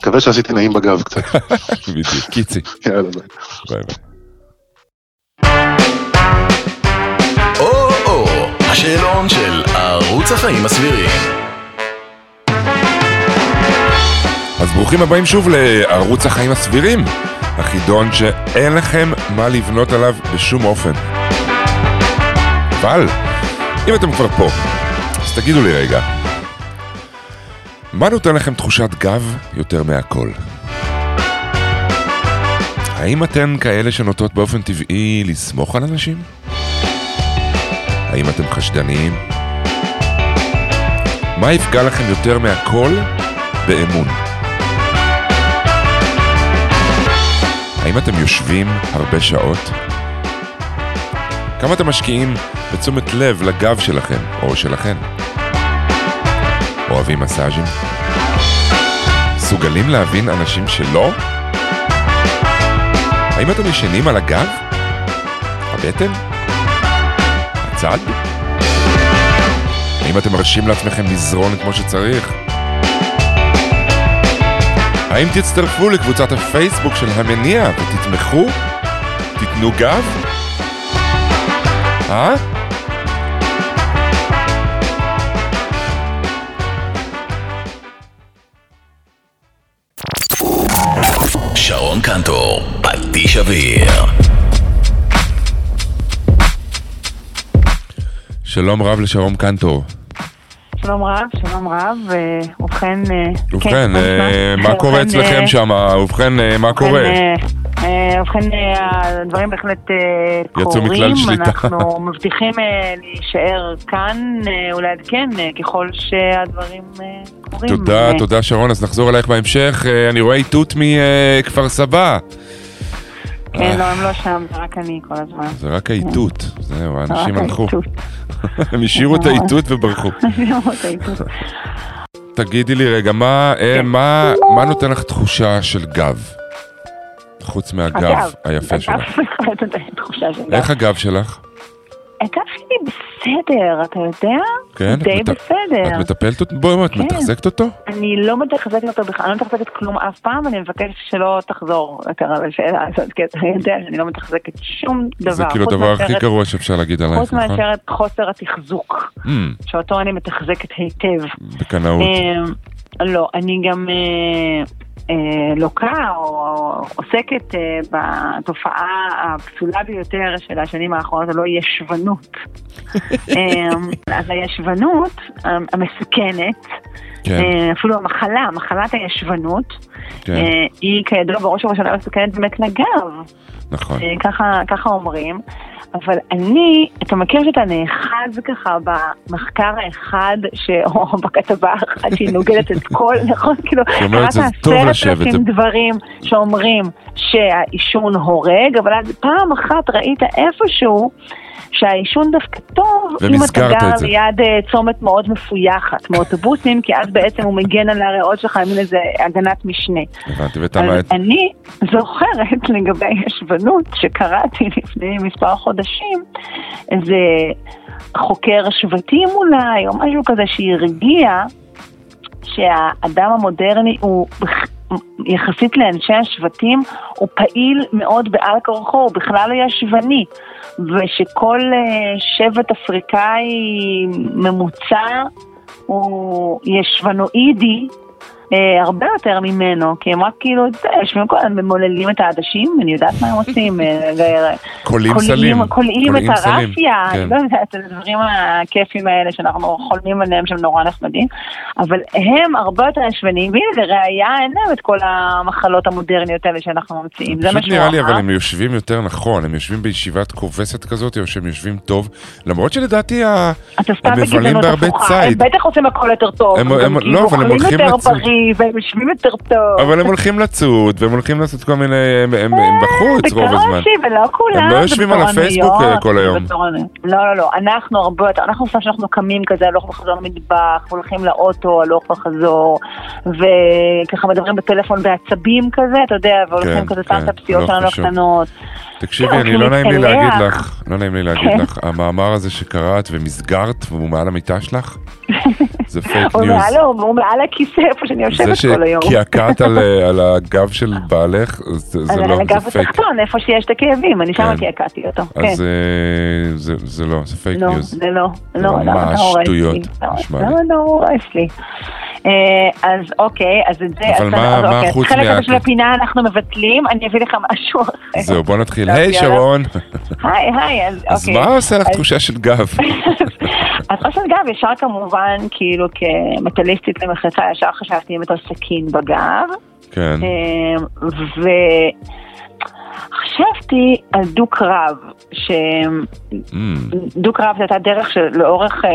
[SPEAKER 7] מקווה שעשיתי נעים בגב קצת.
[SPEAKER 4] בדיוק, קיצי.
[SPEAKER 7] יאללה ביי.
[SPEAKER 4] ביי ביי.
[SPEAKER 3] השאלון של ערוץ החיים הסבירים.
[SPEAKER 4] אז ברוכים הבאים שוב לערוץ החיים הסבירים, החידון שאין לכם מה לבנות עליו בשום אופן. אבל, אם אתם כבר פה, אז תגידו לי רגע, מה נותן לכם תחושת גב יותר מהכל? האם אתן כאלה שנוטות באופן טבעי לסמוך על אנשים? האם אתם חשדניים? מה יפגע לכם יותר מהכל באמון? האם אתם יושבים הרבה שעות? כמה אתם משקיעים בתשומת לב לגב שלכם, או שלכן? אוהבים מסאז'ים? מסוגלים להבין אנשים שלא? האם אתם ישנים על הגב? הבטן? הצד? האם אתם מרשים לעצמכם לזרון כמו שצריך? האם תצטרפו לקבוצת הפייסבוק של המניע ותתמכו? תיתנו גב? אה?
[SPEAKER 3] שרון קנטור, פטיש אוויר.
[SPEAKER 4] שלום רב לשרום קנטור.
[SPEAKER 8] שלום רב, שלום רב, אה, ובכן... אה,
[SPEAKER 4] ובכן,
[SPEAKER 8] כן,
[SPEAKER 4] אה,
[SPEAKER 8] נשמע?
[SPEAKER 4] מה קורה
[SPEAKER 8] ובכן,
[SPEAKER 4] אצלכם
[SPEAKER 8] אה,
[SPEAKER 4] שם? ובכן, אה, מה
[SPEAKER 8] ובכן,
[SPEAKER 4] קורה?
[SPEAKER 8] אה, אה, ובכן, אה, הדברים בהחלט אה,
[SPEAKER 4] יצאו
[SPEAKER 8] קורים.
[SPEAKER 4] מכלל שליטה.
[SPEAKER 8] אנחנו מבטיחים אה, להישאר כאן אה, ולעדכן אה, ככל שהדברים אה, קורים.
[SPEAKER 4] תודה,
[SPEAKER 8] אה,
[SPEAKER 4] תודה שרון, אז נחזור אלייך בהמשך. אה, אני רואה איתות מכפר סבא.
[SPEAKER 8] כן, לא, הם לא שם, זה רק אני כל הזמן.
[SPEAKER 4] זה רק האיתות, זהו, האנשים הלכו.
[SPEAKER 8] האיתות.
[SPEAKER 4] הם השאירו את האיתות וברחו. תגידי לי רגע, מה, אה,
[SPEAKER 8] כן.
[SPEAKER 4] מה, נותן לך תחושה של גב? חוץ מהגב היפה שלך. איך הגב שלך?
[SPEAKER 8] שלי בסדר, אתה יודע?
[SPEAKER 4] כן?
[SPEAKER 8] די
[SPEAKER 4] מת-
[SPEAKER 8] בסדר.
[SPEAKER 4] את מטפלת אותו? בואי, את
[SPEAKER 8] כן.
[SPEAKER 4] מתחזקת אותו?
[SPEAKER 8] אני לא מתחזקת אותו בכלל, אני לא מתחזקת כלום אף פעם, אני מבקשת שלא תחזור יותר על השאלה הזאת, כי אתה יודע שאני לא מתחזקת שום דבר.
[SPEAKER 4] זה כאילו
[SPEAKER 8] חוץ
[SPEAKER 4] הדבר הכי גרוע שאפשר להגיד עלייך,
[SPEAKER 8] חוץ
[SPEAKER 4] נכון?
[SPEAKER 8] מאשר את חוסר התחזוק,
[SPEAKER 4] Mm,
[SPEAKER 8] שאותו אני מתחזקת היטב.
[SPEAKER 4] בקנאות.
[SPEAKER 8] אה, לא, אני גם אה, לוקה או עוסקת אה, בתופעה הפסולה ביותר של השנים האחרונות, הלא ישבנות. אה, אז הישבנות אה, המסוכנת,
[SPEAKER 4] כן,
[SPEAKER 8] אה, אפילו המחלה, מחלת הישבנות,
[SPEAKER 4] כן,
[SPEAKER 8] אה, היא כידוע בראש ובראשונה מסוכנת באמת לגב,
[SPEAKER 4] נכון.
[SPEAKER 8] אה, ככה, ככה אומרים. אבל אני, אתה מכיר שאתה נאחז ככה במחקר האחד, ש... או בכתבה האחת שהיא נוגדת את כל, נכון? כאילו, קראת עשרת אלפים דברים שאומרים שהעישון הורג, אבל אז פעם אחת ראית איפשהו שהעישון דווקא טוב, אם אתה גר
[SPEAKER 4] את.
[SPEAKER 8] ליד אה, צומת מאוד מפויחת, מאוטובוסים, כי אז בעצם הוא מגן על הריאות שלך עם איזה הגנת משנה.
[SPEAKER 4] הבנתי, המעט...
[SPEAKER 8] אני זוכרת לגבי ישבנות שקראתי לפני מספר חודשים, איזה חוקר שבטים אולי, או משהו כזה שהרגיע שהאדם המודרני הוא, יחסית לאנשי השבטים, הוא פעיל מאוד בעל כורחו, הוא בכלל לא ישבני. ושכל אה, שבט אפריקאי ממוצע הוא ישבנואידי. אה, הרבה יותר ממנו, כי הם רק כאילו, יושבים כל הזמן ממוללים את העדשים, אני יודעת מה הם עושים. אה,
[SPEAKER 4] קולים
[SPEAKER 8] קולעים-
[SPEAKER 4] סלים.
[SPEAKER 8] קולעים
[SPEAKER 4] קולעים
[SPEAKER 8] את הרפיה,
[SPEAKER 4] כן.
[SPEAKER 8] לא יודעת, את הדברים הכיפים האלה שאנחנו חולמים עליהם שהם נורא נחמדים, אבל הם הרבה יותר ישבנים, והנה לראיה אין להם את כל המחלות המודרניות האלה שאנחנו ממציאים, זה מה
[SPEAKER 4] פשוט נראה לי, אבל. הם יושבים יותר נכון, הם יושבים בישיבת כובסת כזאת, או שהם יושבים טוב, למרות שלדעתי הם מבלים בהרבה
[SPEAKER 8] הפוכה, הם
[SPEAKER 4] ציד.
[SPEAKER 8] בטח עושים הכל יותר טוב, גם
[SPEAKER 4] לא,
[SPEAKER 8] כאילו
[SPEAKER 4] אבל הם הולכים
[SPEAKER 8] יותר והם יושבים יותר טוב.
[SPEAKER 4] אבל הם הולכים לצוד, והם הולכים לעשות כל מיני, הם- הם הם בחוץ רוב הזמן.
[SPEAKER 8] בקושי, ולא כולם.
[SPEAKER 4] הם לא יושבים על הפייסבוק, אה, כל היום.
[SPEAKER 8] לא, לא, לא, אנחנו הרבה יותר, אנחנו סתם שאנחנו קמים כזה הלוך וחזור למטבח, הולכים לאוטו הלוך וחזור, וככה מדברים בטלפון בעצבים כזה, אתה יודע, והולכים
[SPEAKER 4] כן,
[SPEAKER 8] כזה
[SPEAKER 4] כן,
[SPEAKER 8] שם את הפציעות
[SPEAKER 4] הלוך
[SPEAKER 8] שלנו. הקטנות.
[SPEAKER 4] תקשיבי,
[SPEAKER 8] כן,
[SPEAKER 4] אני לא נעים לי. להגיד לך, לא נעים לי להגיד
[SPEAKER 8] כן.
[SPEAKER 4] לך, המאמר הזה שקראת ומסגרת והוא מעל המיטה שלך, זה fake
[SPEAKER 8] news. הוא מעל הכיסא איפה שאני
[SPEAKER 4] זה
[SPEAKER 8] יושבת כל היום.
[SPEAKER 4] שקעקעת על אה, על הגב של בעלך, זה זה
[SPEAKER 8] על
[SPEAKER 4] לא,
[SPEAKER 8] הגב
[SPEAKER 4] זה פייק.
[SPEAKER 8] התחתון, איפה שיש את הכאבים, אני
[SPEAKER 4] כן.
[SPEAKER 8] קעקעתי אותו. כן.
[SPEAKER 4] אז אה, זה- זה לא, זה פייק
[SPEAKER 8] לא,
[SPEAKER 4] ניוז.
[SPEAKER 8] זה לא,
[SPEAKER 4] זה
[SPEAKER 8] לא, לי? למה-
[SPEAKER 4] נשמע לי.
[SPEAKER 8] למה אתה הורס לי? אה, אז אוקיי, אז את זה,
[SPEAKER 4] אבל מה-
[SPEAKER 8] אוקיי,
[SPEAKER 4] חוץ
[SPEAKER 8] חלק
[SPEAKER 4] מה-
[SPEAKER 8] הזה של הפינה אנחנו מבטלים, אני אביא לך משהו אחר.
[SPEAKER 4] זהו, בוא נתחיל.
[SPEAKER 8] טוב,
[SPEAKER 4] היי. שרון,
[SPEAKER 8] היי, היי, אז
[SPEAKER 4] אז
[SPEAKER 8] אוקיי.
[SPEAKER 4] מה עושה לך
[SPEAKER 8] אז-
[SPEAKER 4] תחושה של גב?
[SPEAKER 8] אז חושבת גב, ישר כמובן, כאילו כמטליסטית למחלקה, ישר חשבתי אם אתה סכין בגב.
[SPEAKER 4] כן.
[SPEAKER 8] אמ, וחשבתי על דו-קרב, שדו-קרב זו הייתה דרך שלאורך אה,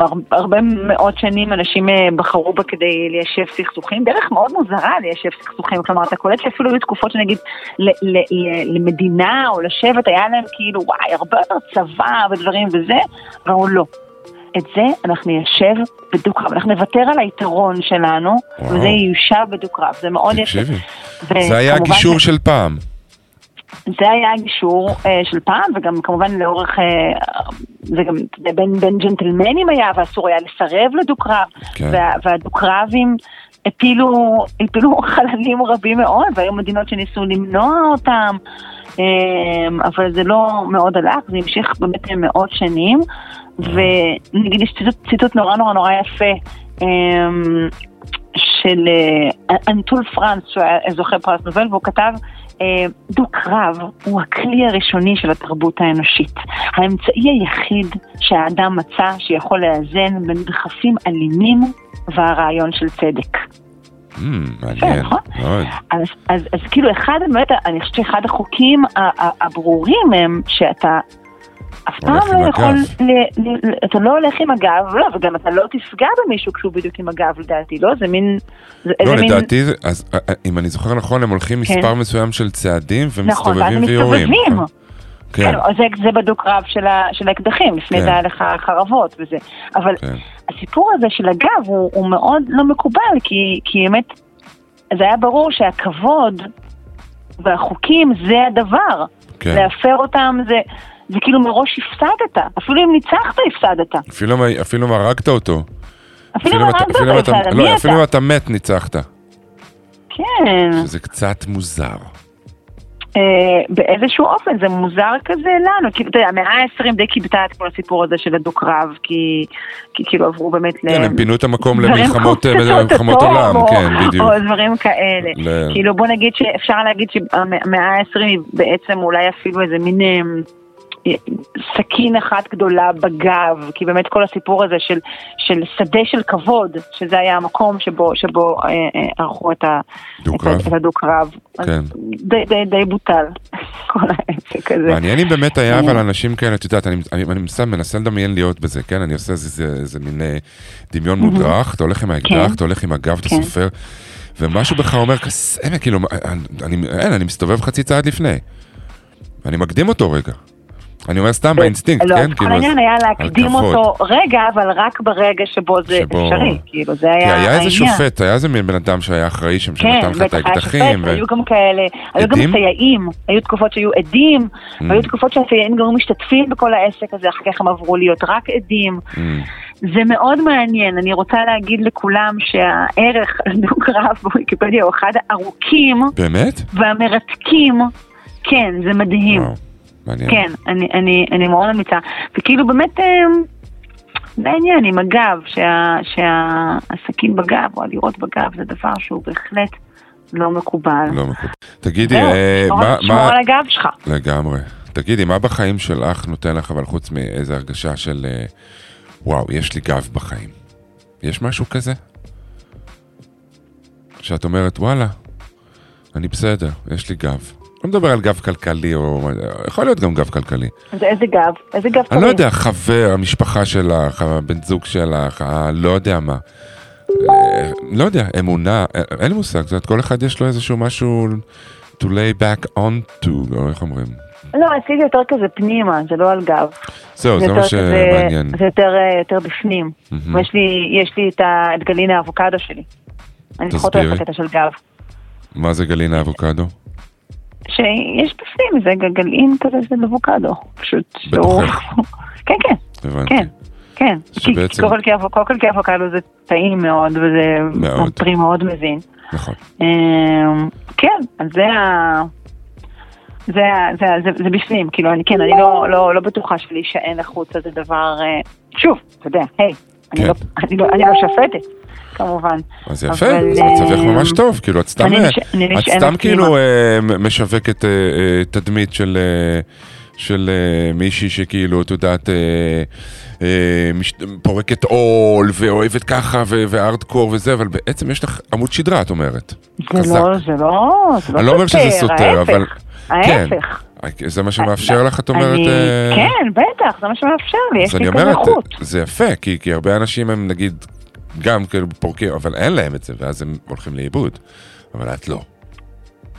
[SPEAKER 8] הר- הרבה מאוד שנים אנשים אה, בחרו בה כדי ליישב סכסוכים, דרך מאוד מוזרה ליישב סכסוכים, כלומר אתה קולט שאפילו היו תקופות שנגיד למדינה או לשבט היה להם כאילו וואי הרבה יותר צבא ודברים וזה, ואמרו לא. את זה אנחנו ניישב בדו-קרב, אנחנו נוותר על היתרון שלנו,
[SPEAKER 4] וואו.
[SPEAKER 8] וזה ייושב בדו-קרב, זה מאוד יפה.
[SPEAKER 4] תקשיבי,
[SPEAKER 8] ו-
[SPEAKER 4] זה היה הגישור
[SPEAKER 8] ש-
[SPEAKER 4] של פעם.
[SPEAKER 8] זה היה הגישור אה, של פעם, וגם כמובן לאורך, אה, זה גם בין, בין ג'נטלמנים היה, ואסור היה לסרב לדו-קרב,
[SPEAKER 4] כן.
[SPEAKER 8] וה, והדו-קרבים הפילו, הפילו חללים רבים מאוד, והיו מדינות שניסו למנוע אותם, אה, אבל זה לא מאוד הלך, זה המשיך באמת מאות שנים, ונגיד יש ציטוט, ציטוט נורא נורא נורא יפה. אה, של אה, אנטול פרנס, שהוא היה זוכה פרס נובל, והוא כתב, דו-קרב הוא הכלי הראשוני של התרבות האנושית. האמצעי היחיד שהאדם מצא שיכול לאזן בין דחפים אלימים והרעיון של צדק.
[SPEAKER 4] מעניין,
[SPEAKER 8] נכון.
[SPEAKER 4] מאוד.
[SPEAKER 8] אז, כאילו אחד, באמת, אני חושבת שאחד החוקים הברורים הם שאתה אף פעם לא יכול, אתה לא הולך עם הגב, לא, וגם אתה לא תפגע במישהו כשהוא בדיוק עם הגב לדעתי, לא? זה מין...
[SPEAKER 4] לא, לדעתי, אה, אה, אם אני זוכר נכון, הם הולכים
[SPEAKER 8] כן.
[SPEAKER 4] מספר מסוים של צעדים
[SPEAKER 8] נכון,
[SPEAKER 4] ומסתובבים ויורים. כן,
[SPEAKER 8] כן, זה, זה בדו-קרב של האקדחים, לפני
[SPEAKER 4] כן.
[SPEAKER 8] זה היה לך חרבות וזה. אבל
[SPEAKER 4] כן.
[SPEAKER 8] הסיפור הזה של הגב הוא, הוא מאוד לא מקובל, כי, כי באמת, זה היה ברור שהכבוד והחוקים זה הדבר.
[SPEAKER 4] כן.
[SPEAKER 8] להפר אותם זה, זה כאילו מראש הפסדת, אפילו אם ניצחת הפסדת.
[SPEAKER 4] אפילו אם- הרגת אותו.
[SPEAKER 8] אפילו אם
[SPEAKER 4] אתה-
[SPEAKER 8] הרגת אותו
[SPEAKER 4] אתה-
[SPEAKER 8] הפסדת,
[SPEAKER 4] לא,
[SPEAKER 8] מי
[SPEAKER 4] אפילו
[SPEAKER 8] אתה?
[SPEAKER 4] אם אתה מת, ניצחת.
[SPEAKER 8] כן,
[SPEAKER 4] שזה קצת מוזר.
[SPEAKER 8] אה, באיזשהו אופן זה מוזר כזה לנו, כאילו, אתה יודע, המאה ה-20 די כיבתה את כל הסיפור הזה של הדו-קרב, כי, כי כאילו עברו באמת ל...
[SPEAKER 4] כן, הם פינו את המקום למלחמות אה, עולם,
[SPEAKER 8] או-
[SPEAKER 4] כן, בדיוק.
[SPEAKER 8] או דברים כאלה.
[SPEAKER 4] ל-
[SPEAKER 8] כאילו בוא נגיד שאפשר להגיד שהמאה ה-20 היא בעצם אולי אפילו איזה מין אה, סכין אחת גדולה בגב, כי באמת כל הסיפור הזה של, של שדה של כבוד, שזה היה המקום שבו, שבו אה, אה, ערכו את, ה, את, את הדו-קרב.
[SPEAKER 4] כן.
[SPEAKER 8] די, די, די בוטל, כל העסק הזה.
[SPEAKER 4] מעניין אם באמת היה
[SPEAKER 8] כן.
[SPEAKER 4] אבל אנשים כאלה, את יודעת, אני, אני, אני מנסה לדמיין להיות בזה, כן? אני עושה איזה, איזה, איזה מין אה, דמיון מודרך, אתה הולך עם האקדח,
[SPEAKER 8] כן.
[SPEAKER 4] אתה הולך עם הגב, אתה
[SPEAKER 8] כן.
[SPEAKER 4] סופר, ומשהו בך אומר, כסמק, כאילו, אני, אני, אין, אני מסתובב חצי צעד לפני. ואני מקדים אותו רגע. אני אומר סתם באינסטינקט,
[SPEAKER 8] לא,
[SPEAKER 4] כן?
[SPEAKER 8] אז כל
[SPEAKER 4] כאילו,
[SPEAKER 8] העניין היה להקדים. אותו רגע, אבל רק ברגע שבו זה
[SPEAKER 4] שבו-
[SPEAKER 8] אפשרי, כאילו זה
[SPEAKER 4] כי
[SPEAKER 8] היה
[SPEAKER 4] היה איזה
[SPEAKER 8] העניין.
[SPEAKER 4] שופט, היה איזה מין בן אדם שהיה אחראי שם,
[SPEAKER 8] כן,
[SPEAKER 4] שנתן לך את
[SPEAKER 8] היה
[SPEAKER 4] האקדחים. ו-
[SPEAKER 8] היו גם כאלה, היו גם
[SPEAKER 4] עדים?
[SPEAKER 8] סייעים, היו תקופות שהיו עדים,
[SPEAKER 4] Mm.
[SPEAKER 8] והיו תקופות שהסייעים גם משתתפים בכל העסק הזה, אחר כך הם עברו להיות רק עדים.
[SPEAKER 4] Mm.
[SPEAKER 8] זה מאוד מעניין, אני רוצה להגיד לכולם שהערך על דו-קרב בוויקיפדיה הוא אחד הארוכים
[SPEAKER 4] באמת?
[SPEAKER 8] והמרתקים, כן, זה מדהים.
[SPEAKER 4] וואו, מעניין.
[SPEAKER 8] כן, אני, אני, אני מאוד ממליצה. וכאילו באמת, אה, זה העניין עם הגב, שה- שהסכין בגב או הלירות בגב זה דבר שהוא בהחלט לא מקובל.
[SPEAKER 4] לא מקובל. תגידי, אה, מה...
[SPEAKER 8] שמור
[SPEAKER 4] מה-
[SPEAKER 8] על הגב שלך.
[SPEAKER 4] לגמרי. תגידי, מה בחיים שלך נותן לך, אבל חוץ מאיזה הרגשה של אה, וואו, יש לי גב בחיים? יש משהו כזה? שאת אומרת, וואלה, אני בסדר, יש לי גב. לא מדבר על גב כלכלי, או... יכול להיות גם גב כלכלי.
[SPEAKER 8] זה איזה גב? איזה גב
[SPEAKER 4] אני לא? יודע, חבר, המשפחה שלך, הבן זוג שלך, ה- לא יודע מה. אה, לא יודע, אמונה, אה, אין לי מושג, זאת כל אחד יש לו איזשהו משהו to lay back on to, או איך אומרים?
[SPEAKER 8] לא, זה יותר כזה פנימה, זה לא על גב.
[SPEAKER 4] זהו, זה מה שמעניין.
[SPEAKER 8] זה יותר, אה, יותר בפנים.
[SPEAKER 4] מהמם.
[SPEAKER 8] יש לי, יש לי את את גלין האבוקדו שלי. אני פחות
[SPEAKER 4] תסבירי.
[SPEAKER 8] אוהבת קטע של גב.
[SPEAKER 4] מה זה גלינה אבוקדו?
[SPEAKER 8] שיש בפנים, זה גלגלין כזה של אבוקדו. פשוט, שהוא... כן, כן,
[SPEAKER 4] הבנתי.
[SPEAKER 8] כן. כן, כי
[SPEAKER 4] שבעצם-
[SPEAKER 8] כל חלקי אבוקדו זה טעים מאוד, וזה
[SPEAKER 4] מאוד.
[SPEAKER 8] פרי מאוד מזין.
[SPEAKER 4] נכון.
[SPEAKER 8] אמ, כן, אז זה ה... זה, זה, זה, זה בפנים, כאילו, אני כן, אני לא, לא, לא בטוחה שלהישען החוצה זה דבר, אה, שוב, אתה יודע, היי, אני,
[SPEAKER 4] כן.
[SPEAKER 8] לא, אני, לא, אני לא שופטת, כמובן.
[SPEAKER 4] אז יפה,
[SPEAKER 8] אבל,
[SPEAKER 4] זה
[SPEAKER 8] אה,
[SPEAKER 4] ממש טוב, כאילו, את סתם, אה, את סתם
[SPEAKER 8] פנימה.
[SPEAKER 4] כאילו אה, משווקת תדמית של, של מישהי שכאילו, את יודעת, מש- פורקת עול, ואוהבת ככה, וארדקור וזה, אבל בעצם יש לך עמוד שדרה, את אומרת.
[SPEAKER 8] זה
[SPEAKER 4] חזק.
[SPEAKER 8] לא, זה לא, זה לא
[SPEAKER 4] אני לא אומר שזה סותר,
[SPEAKER 8] ההפך,
[SPEAKER 4] אבל... כן. זה מה שמאפשר לך, את אומרת...
[SPEAKER 8] אני,
[SPEAKER 4] אה,
[SPEAKER 8] כן, בטח, זה מה שמאפשר לי, יש לי כזה חוט.
[SPEAKER 4] זה יפה, כי, כי הרבה אנשים הם נגיד גם כאילו פורקים, אבל אין להם את זה, ואז הם הולכים לאיבוד. אבל את לא,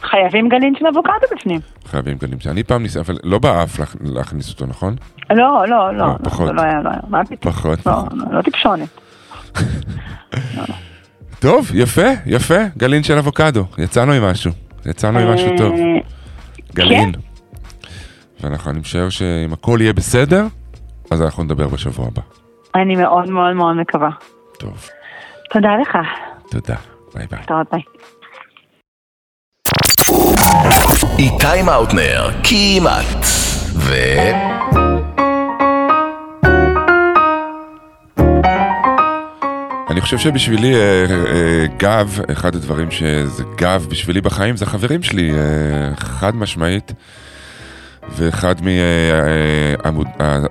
[SPEAKER 8] חייבים גלין של אבוקדו בפנים.
[SPEAKER 4] חייבים גלים. אני פעם ניסה, אבל לא באף להכ- להכניס אותו, נכון?
[SPEAKER 8] לא, לא, לא,
[SPEAKER 4] לא, פחות.
[SPEAKER 8] זה לא היה, לא היה, מה פתאום?
[SPEAKER 4] פחות.
[SPEAKER 8] לא, לא, לא טיפשונת.
[SPEAKER 4] טוב, יפה, יפה, גלין של אבוקדו. יצאנו עם משהו, יצאנו עם משהו טוב.
[SPEAKER 8] אה,
[SPEAKER 4] גלין. ואנחנו, אני משער שאם הכל יהיה בסדר, אז אנחנו נדבר בשבוע הבא.
[SPEAKER 8] אני מאוד מאוד מאוד מקווה.
[SPEAKER 4] טוב,
[SPEAKER 8] תודה לך.
[SPEAKER 4] תודה. ביי ביי.
[SPEAKER 8] תודה, ביי.
[SPEAKER 3] איתי מאוטנר, כמעט. ו...
[SPEAKER 4] אני חושב שבשבילי אה, אה, גב, אחד הדברים שזה גב בשבילי בחיים זה החברים שלי, אה, חד משמעית. ואחד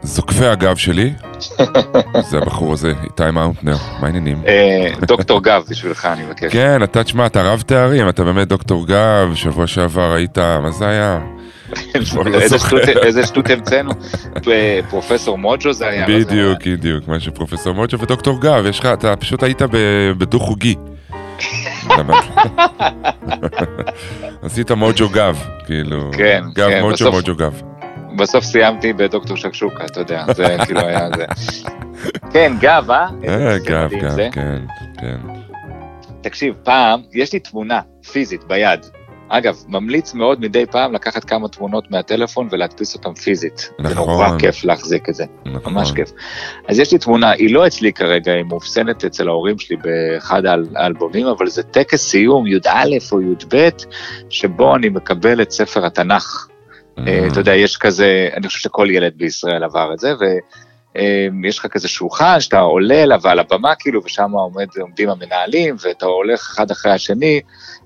[SPEAKER 4] מזוקפי הגב שלי, זה הבחור הזה, איתי מאונטנר, מה העניינים?
[SPEAKER 9] אה, דוקטור גב בשבילך, אני מבקש.
[SPEAKER 4] כן, אתה, תשמע, אתה רב תארים, אתה באמת דוקטור גב, שבוע שעבר היית, מה זה היה? לא
[SPEAKER 9] איזה. שטות- המצאנו? אה, פרופסור מוג'ו זה היה? היה?
[SPEAKER 4] בדיוק, בדיוק, מה שפרופסור מוצ'ו ודוקטור גב, יש לך, אתה פשוט היית בדו-חוגי. עשית מוג'ו גב, כאילו,
[SPEAKER 9] כן,
[SPEAKER 4] גב
[SPEAKER 9] כן,
[SPEAKER 4] מוג'ו
[SPEAKER 9] בסוף-
[SPEAKER 4] מוג'ו גב.
[SPEAKER 9] בסוף סיימתי בדוקטור שקשוקה, אתה יודע, זה כאילו היה זה. כן, גב, אה?
[SPEAKER 4] אה, גב, גב. כן, כן.
[SPEAKER 9] תקשיב, פעם, יש לי תמונה פיזית ביד. אגב, ממליץ מאוד מדי פעם לקחת כמה תמונות מהטלפון ולהדפיס אותן פיזית. זה נורא
[SPEAKER 4] נכון.
[SPEAKER 9] כיף להחזיק את זה,
[SPEAKER 4] נכון.
[SPEAKER 9] ממש כיף. אז יש לי תמונה, היא לא אצלי כרגע, היא מאופסנת אצל ההורים שלי באחד האל- האלבומים, אבל זה טקס סיום, י"א או י"ב, שבו אני מקבל את ספר התנ"ך. אה, אתה יודע, יש כזה, אני חושב שכל ילד בישראל עבר את זה, ויש לך כזה שולחן שאתה עולה אליו ועל הבמה כאילו, ושם עומד, עומדים המנהלים, ואתה הולך אחד אחרי השני,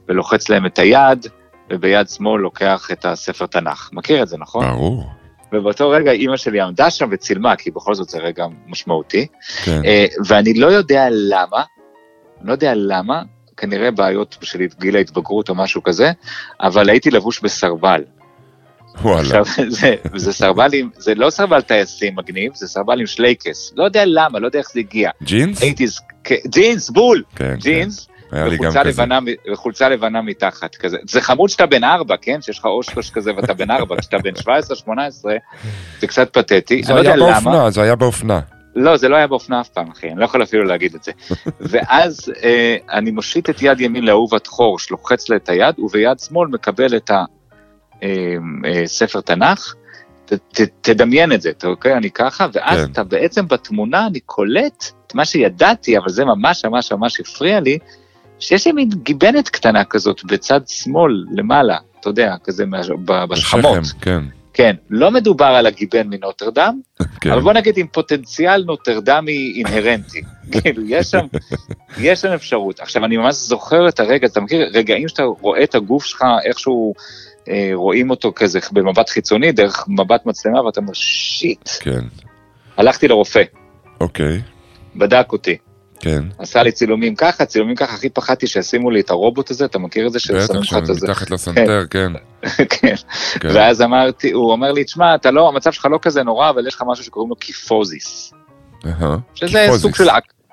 [SPEAKER 9] ולוחץ להם את היד, וביד שמאל לוקח את הספר תנ"ך. מכיר את זה, נכון?
[SPEAKER 4] ברור.
[SPEAKER 9] ובאותו רגע אימא שלי עמדה שם וצילמה, כי בכל זאת זה רגע משמעותי.
[SPEAKER 4] כן.
[SPEAKER 9] אה, ואני לא יודע למה, לא יודע למה, כנראה בעיות של גיל ההתבגרות או משהו כזה, אבל הייתי לבוש בסרבל.
[SPEAKER 4] וואלה.
[SPEAKER 9] עכשיו, זה, זה סרבל עם, זה לא סרבל טייסים מגניב, זה סרבל עם שלייקס. לא יודע למה, לא יודע איך זה הגיע.
[SPEAKER 4] ג'ינס?
[SPEAKER 9] הייתי, ג'ינס, בול,
[SPEAKER 4] כן,
[SPEAKER 9] ג'ינס,
[SPEAKER 4] היה לי גם כזה.
[SPEAKER 9] לבנה, וחולצה לבנה מתחת, כזה. זה חמוד שאתה בן ארבע, כן? שיש לך אושקוש כזה ואתה בן ארבע, כשאתה בן 17-18, זה קצת פתטי.
[SPEAKER 4] זה
[SPEAKER 9] אני לא
[SPEAKER 4] היה. באופנה, זה היה באופנה.
[SPEAKER 9] לא, זה לא היה באופנה אף פעם, אחי, אני לא יכול אפילו להגיד את זה. ואז אה, אני מושיט את יד ימין לאהובת חור, שלוחץ לה את היד, וביד שמאל מקבל את הספר תנ"ך, ת, ת, תדמיין את זה, אתה- אוקיי? אני ככה, ואז
[SPEAKER 4] כן.
[SPEAKER 9] אתה בעצם בתמונה, אני קולט את מה שידעתי, אבל זה ממש ממש ממש הפריע לי, שיש לי מין גיבנת קטנה כזאת בצד שמאל, למעלה, אתה יודע, כזה בשכמות.
[SPEAKER 4] בשכם, כן.
[SPEAKER 9] כן, לא מדובר על הגיבן מנוטרדם,
[SPEAKER 4] כן.
[SPEAKER 9] אבל בוא נגיד עם פוטנציאל נוטרדמי אינהרנטי. כאילו, יש שם, יש שם אפשרות. עכשיו, אני ממש זוכר את הרגע, אתה מכיר רגעים שאתה רואה את הגוף שלך, איכשהו אה, רואים אותו כזה במבט חיצוני, דרך מבט מצלמה, ואתה אומר, שיט.
[SPEAKER 4] כן,
[SPEAKER 9] הלכתי לרופא,
[SPEAKER 4] אוקיי,
[SPEAKER 9] בדק אותי,
[SPEAKER 4] כן.
[SPEAKER 9] עשה לי צילומים ככה, צילומים ככה, הכי פחדתי שישימו לי את הרובוט הזה, אתה מכיר את זה?
[SPEAKER 4] בטח,
[SPEAKER 9] את הזה?
[SPEAKER 4] שמתחת לסנטר, כן.
[SPEAKER 9] כן.
[SPEAKER 4] כן.
[SPEAKER 9] ואז אמרתי, הוא אומר לי, תשמע, אתה לא, המצב שלך לא כזה נורא, אבל יש לך משהו שקוראים לו קיפוזיס. שזה. סוג של,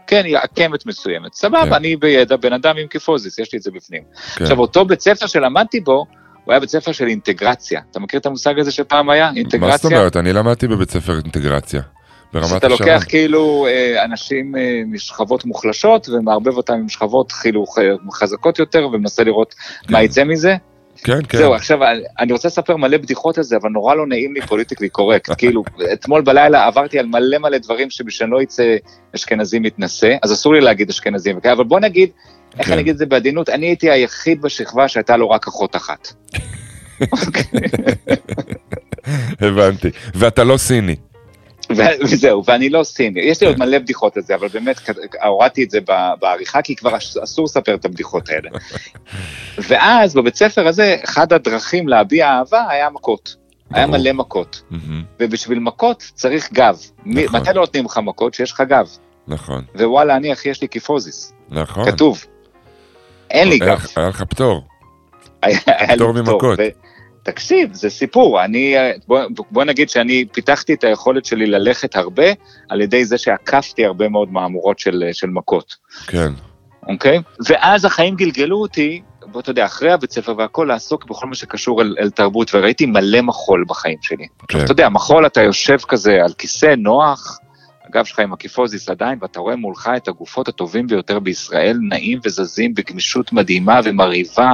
[SPEAKER 9] כן, היא עקמת מסוימת.
[SPEAKER 4] כן.
[SPEAKER 9] סבבה, אני בידע, בן אדם עם קיפוזיס, יש לי את זה בפנים.
[SPEAKER 4] כן.
[SPEAKER 9] עכשיו, אותו בית ספר שלמדתי בו, הוא היה בית ספר של אינטגרציה. אתה מכיר את המושג הזה שפעם היה? אינטגרציה?
[SPEAKER 4] מה זאת אומרת? אני למדתי בבית ספר אינטגרציה. ברמת
[SPEAKER 9] שאתה
[SPEAKER 4] השרון.
[SPEAKER 9] לוקח כאילו אה, אנשים אה, משכבות מוחלשות ומערבב אותם עם שכבות כאילו חזקות יותר ומנסה לראות מה יצא מזה.
[SPEAKER 4] כן, כן.
[SPEAKER 9] זהו, עכשיו אני- רוצה לספר מלא בדיחות על זה, אבל נורא לא נעים לי פוליטיקלי קורקט. כאילו, אתמול בלילה עברתי על מלא מלא דברים שבשביל לא יצא אשכנזי מתנשא, אז אסור לי להגיד אשכנזי, אבל בוא נגיד, איך
[SPEAKER 4] כן.
[SPEAKER 9] אני אגיד את זה בעדינות, אני הייתי היחיד בשכבה שהייתה לו רק אחות אחת.
[SPEAKER 4] הבנתי. ואתה לא סיני.
[SPEAKER 9] וזהו, ואני לא סיני. יש לי עוד מלא בדיחות על זה, אבל באמת הורדתי את זה בעריכה, כי כבר אס- אסור לספר את הבדיחות האלה. ואז בבית ספר הזה, אחד הדרכים להביע אהבה היה מכות. היה. מלא מכות. ובשביל מכות צריך גב.
[SPEAKER 4] נכון.
[SPEAKER 9] מתי לא נותנים לך מכות? שיש לך גב.
[SPEAKER 4] נכון,
[SPEAKER 9] ווואלה, אני אחי, יש לי קיפוזיס.
[SPEAKER 4] נכון.
[SPEAKER 9] כתוב. אין לי גב.
[SPEAKER 4] היה לך פטור. פטור ממכות.
[SPEAKER 9] תקשיב, זה סיפור. אני, אה, בוא, בוא נגיד שאני פיתחתי את היכולת שלי ללכת הרבה, על ידי זה שעקפתי הרבה מאוד מהמורות של, אה, של מכות.
[SPEAKER 4] כן.
[SPEAKER 9] אוקיי? ואז החיים גלגלו אותי, בוא אתה יודע, אחרי הבית ספר והכל, לעסוק בכל מה שקשור אל, אל תרבות, וראיתי מלא מחול בחיים שלי.
[SPEAKER 4] כן.
[SPEAKER 9] אתה יודע, מחול, אתה יושב כזה על כיסא נוח, הגב שלך עם הקיפוזיס עדיין, ואתה רואה מולך את הגופות הטובים ביותר בישראל, נעים וזזים בגמישות מדהימה ומרהיבה,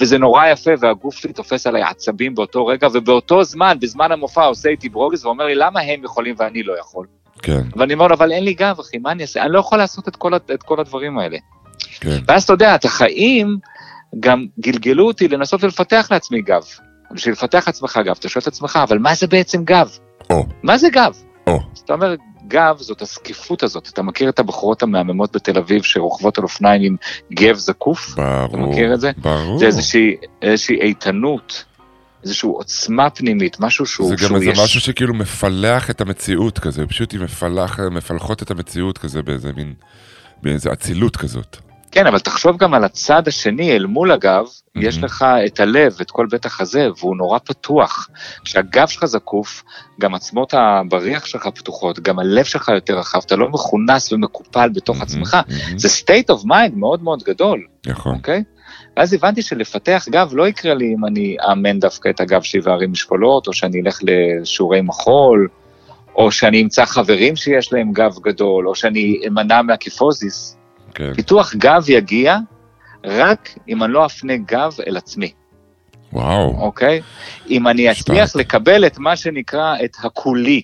[SPEAKER 9] וזה נורא יפה, והגוף שלי תופס עליי עצבים באותו רגע, ובאותו זמן, בזמן המופע, עושה איתי ברוגז ואומר לי, למה הם יכולים ואני לא יכול?
[SPEAKER 4] כן,
[SPEAKER 9] ואני אומר לו, אבל אין לי גב, אחי, מה אני אעשה? אני לא יכול לעשות את כל, את כל הדברים האלה.
[SPEAKER 4] כן.
[SPEAKER 9] ואז אתה יודע, את החיים גם גלגלו אותי לנסות ולפתח לעצמי גב. בשביל לפתח לעצמך גב, אתה שואל את עצמך, אבל מה זה בעצם גב?
[SPEAKER 4] או.
[SPEAKER 9] מה זה גב?
[SPEAKER 4] או.
[SPEAKER 9] אז אתה אומר, גב זאת הזקיפות הזאת. אתה מכיר את הבחורות המהממות בתל אביב שרוכבות על אופניים עם גב זקוף?
[SPEAKER 4] ברור.
[SPEAKER 9] אתה מכיר את זה?
[SPEAKER 4] ברור.
[SPEAKER 9] זה איזושהי, איזושהי איתנות, איזושהי עוצמה פנימית, משהו שהוא...
[SPEAKER 4] זה גם איזה
[SPEAKER 9] יש-
[SPEAKER 4] משהו שכאילו מפלח את המציאות כזה, פשוט היא מפלח, מפלחות את המציאות כזה באיזה מין, באיזה אצילות כזאת.
[SPEAKER 9] כן, אבל תחשוב גם על הצד השני, אל מול הגב,
[SPEAKER 4] Mhm.
[SPEAKER 9] יש לך את הלב, את כל בית החזה, והוא נורא פתוח. כשהגב שלך זקוף, גם עצמות הבריח שלך פתוחות, גם הלב שלך יותר רחב, אתה לא מכונס ומקופל בתוך
[SPEAKER 4] מהמם,
[SPEAKER 9] עצמך.
[SPEAKER 4] מהמם.
[SPEAKER 9] זה state of mind מאוד מאוד גדול,
[SPEAKER 4] נכון.
[SPEAKER 9] אוקיי? ואז הבנתי שלפתח גב לא יקרה לי אם אני אאמן דווקא את הגב שלי וארים משקולות, או שאני אלך לשיעורי מחול, או שאני אמצא חברים שיש להם גב גדול, או שאני אמנע מהקיפוזיס.
[SPEAKER 4] כן.
[SPEAKER 9] פיתוח גב יגיע רק אם אני לא אפנה גב אל עצמי,
[SPEAKER 4] וואו.
[SPEAKER 9] אוקיי? אם אני. אצליח לקבל את מה שנקרא את הכולי,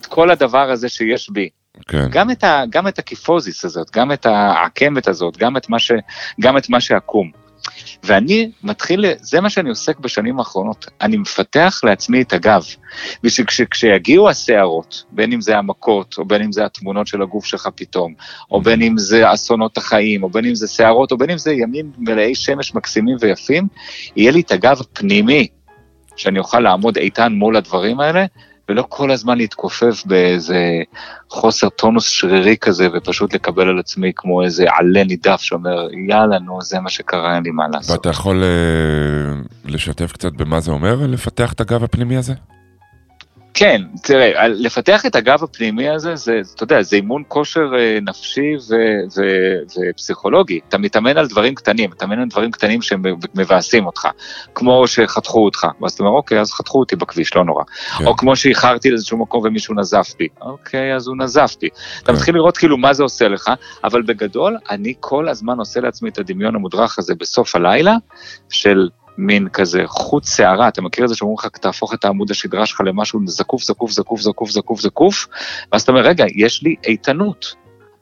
[SPEAKER 9] את כל הדבר הזה שיש בי,
[SPEAKER 4] כן.
[SPEAKER 9] גם את, ה, גם את הקיפוזיס הזאת, גם את העקמת הזאת, גם את מה, ש, גם את מה שעקום. ואני מתחיל, זה מה שאני עוסק בשנים האחרונות, אני מפתח לעצמי את הגב. בשביל שכשיגיעו הסערות, בין אם זה המכות, או בין אם זה התמונות של הגוף שלך פתאום, או בין אם זה אסונות החיים, או בין אם זה סערות, או בין אם זה ימים מלאי שמש מקסימים ויפים, יהיה לי את הגב הפנימי, שאני אוכל לעמוד איתן מול הדברים האלה, ולא כל הזמן להתכופף באיזה חוסר טונוס שרירי כזה, ופשוט לקבל על עצמי כמו איזה עלה נידף שאומר, יאללה, נו, זה מה שקרה, אין לי מה לעשות.
[SPEAKER 4] ואתה יכול אה, לשתף קצת במה זה אומר, לפתח את הגב הפנימי הזה?
[SPEAKER 9] כן, תראה, לפתח את הגב הפנימי הזה, זה, אתה יודע, זה אימון כושר אה, נפשי ו- ו- ופסיכולוגי. אתה מתאמן על דברים קטנים, אתה מתאמן על דברים קטנים שמבאסים אותך. כמו שחתכו אותך, ואז אתה אומר, אוקיי, אז חתכו אותי בכביש, לא נורא.
[SPEAKER 4] כן.
[SPEAKER 9] או כמו שאיחרתי לאיזשהו מקום ומישהו נזף בי. אוקיי, אז הוא נזף בי. אתה
[SPEAKER 4] כן.
[SPEAKER 9] מתחיל לראות כאילו מה זה עושה לך, אבל בגדול, אני כל הזמן עושה לעצמי את הדמיון המודרך הזה בסוף הלילה, של מין כזה חוט שערה, אתה מכיר את זה שאומרים לך, תהפוך את העמוד השדרה שלך למשהו זקוף, זקוף, זקוף, זקוף, זקוף, זקוף, ואז אתה אומר, רגע, יש לי איתנות.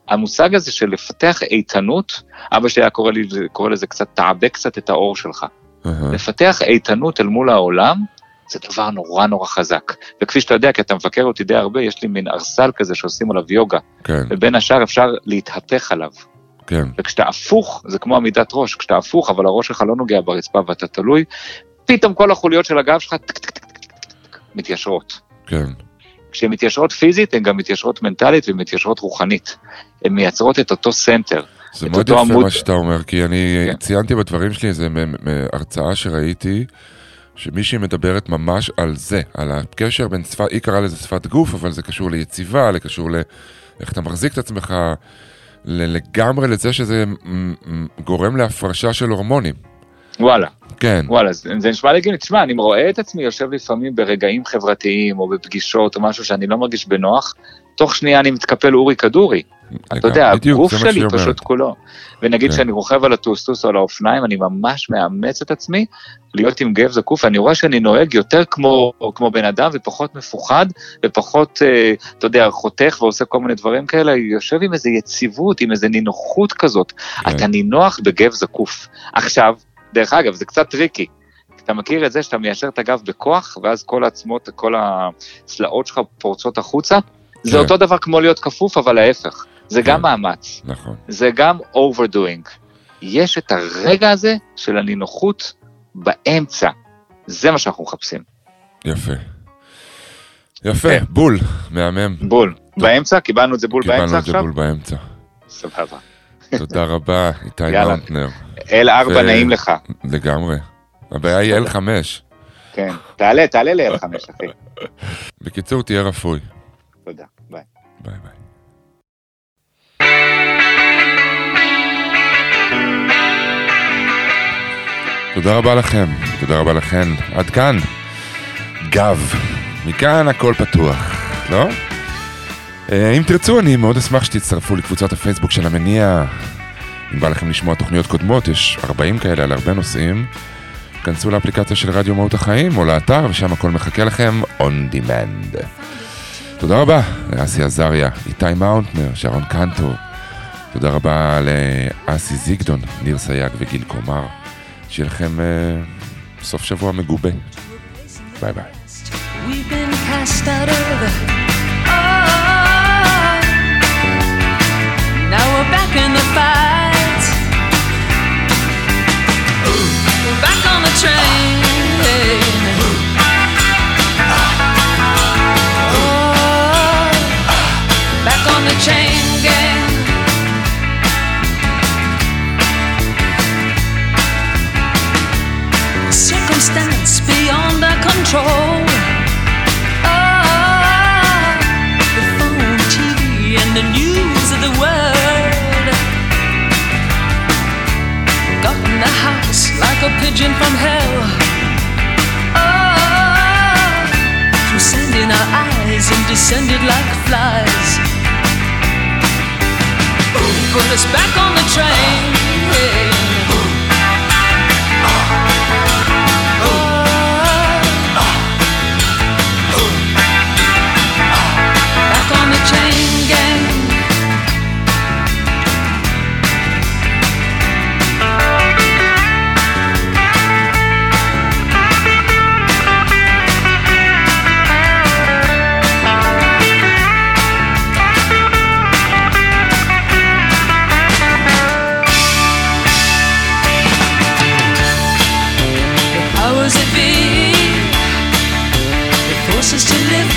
[SPEAKER 9] המושג הזה של לפתח איתנות, אבא שלי היה קורא, לי, קורא לזה קצת, תעבה קצת את האור שלך. לפתח איתנות אל מול העולם, זה דבר נורא נורא חזק. וכפי שאתה יודע, כי אתה מבקר אותי די הרבה, יש לי מין ארסל כזה שעושים עליו יוגה,
[SPEAKER 4] כן,
[SPEAKER 9] ובין השאר אפשר להתהפך עליו.
[SPEAKER 4] כן,
[SPEAKER 9] וכשאתה הפוך, זה כמו עמידת ראש, כשאתה הפוך, אבל הראש שלך לא נוגע ברצפה ואתה תלוי, פתאום כל החוליות של הגב שלך מתיישרות.
[SPEAKER 4] כן.
[SPEAKER 9] כשהן מתיישרות פיזית, הן גם מתיישרות מנטלית ומתיישרות רוחנית. הן מייצרות את אותו center.
[SPEAKER 4] זה מאוד יפה
[SPEAKER 9] עמוד-
[SPEAKER 4] מה שאתה אומר, כי אני
[SPEAKER 9] כן.
[SPEAKER 4] ציינתי בדברים שלי איזה הרצאה שראיתי, שמישהי מדברת ממש על זה, על הקשר בין שפת, היא קראה לזה שפת גוף, אבל זה קשור ליציבה, לקשור לאיך אתה מחזיק את עצמך, לגמרי לזה שזה גורם להפרשה של הורמונים.
[SPEAKER 9] וואלה,
[SPEAKER 4] כן,
[SPEAKER 9] וואלה, זה, זה נשמע לי הגיוני. תשמע, אני רואה את עצמי יושב לפעמים ברגעים חברתיים או בפגישות או משהו שאני לא מרגיש בנוח, תוך שנייה אני מתקפל אורי כדורי. אתה יודע,
[SPEAKER 4] בדיוק,
[SPEAKER 9] הגוף שלי. פשוט כולו. ונגיד
[SPEAKER 4] כן.
[SPEAKER 9] שאני רוכב על הטוסטוס או על האופניים, אני ממש מאמץ את עצמי להיות עם גב זקוף, ואני רואה שאני נוהג יותר כמו, כמו בן אדם ופחות מפוחד, ופחות, אה, אתה יודע, חותך ועושה כל מיני דברים כאלה, יושב עם איזו יציבות, עם איזו נינוחות כזאת.
[SPEAKER 4] כן.
[SPEAKER 9] אתה נינוח בגב זקוף. עכשיו, דרך אגב, זה קצת טריקי. אתה מכיר את זה שאתה מיישר את הגב בכוח, ואז כל העצמות, כל הצלעות שלך פורצות החוצה? זה
[SPEAKER 4] כן.
[SPEAKER 9] אותו דבר כמו להיות כפוף, אבל ההפך. זה
[SPEAKER 4] כן.
[SPEAKER 9] גם מאמץ,
[SPEAKER 4] נכון.
[SPEAKER 9] זה גם overdoing. יש את הרגע הזה של הנינוחות באמצע. זה מה שאנחנו מחפשים.
[SPEAKER 4] יפה. יפה,
[SPEAKER 9] כן.
[SPEAKER 4] בול, מהמם.
[SPEAKER 9] בול. באמצע? קיבלנו את זה בול באמצע
[SPEAKER 4] קיבלנו את זה
[SPEAKER 9] עכשיו?
[SPEAKER 4] בול באמצע.
[SPEAKER 9] סבבה.
[SPEAKER 4] תודה רבה, איתי. מאונטנר.
[SPEAKER 9] L4
[SPEAKER 4] ו-
[SPEAKER 9] נעים לך.
[SPEAKER 4] לגמרי. הבעיה היא L5.
[SPEAKER 9] כן. תעלה, תעלה ל-L5, אחי.
[SPEAKER 4] בקיצור, תהיה רפוי.
[SPEAKER 9] תודה. ביי.
[SPEAKER 4] ביי ביי. תודה רבה לכם, תודה רבה לכן. עד כאן. גב. מכאן הכל פתוח, לא? אה, אם תרצו, אני מאוד אשמח שתצטרפו לקבוצת הפייסבוק של המניע. אם בא לכם לשמוע תוכניות קודמות, יש 40 כאלה על הרבה נושאים. כנסו לאפליקציה של רדיו מהות החיים או לאתר, ושם הכל מחכה לכם on demand. תודה רבה לאסי עזריה, איתי מאונטנר, שרון קנטו. תודה רבה לאסי זיגדון, ניר סייג וגיל קומר. שיהיה לכם אה, סוף שבוע מגובה. ביי ביי.
[SPEAKER 10] Control. Ah, the phone, TV, and the news of the world. Got in the house like a pigeon from hell. Through sand in our eyes and descended like flies. Put us back on the train. Back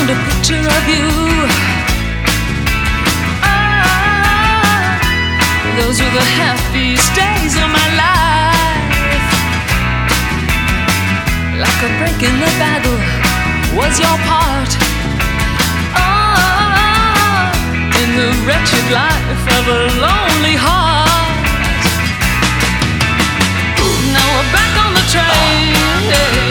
[SPEAKER 10] found a picture of you. Oh, those were the happiest days of my life. Like a break in the battle was your part. Oh, in the wretched life of a lonely heart. Now we're back on the train.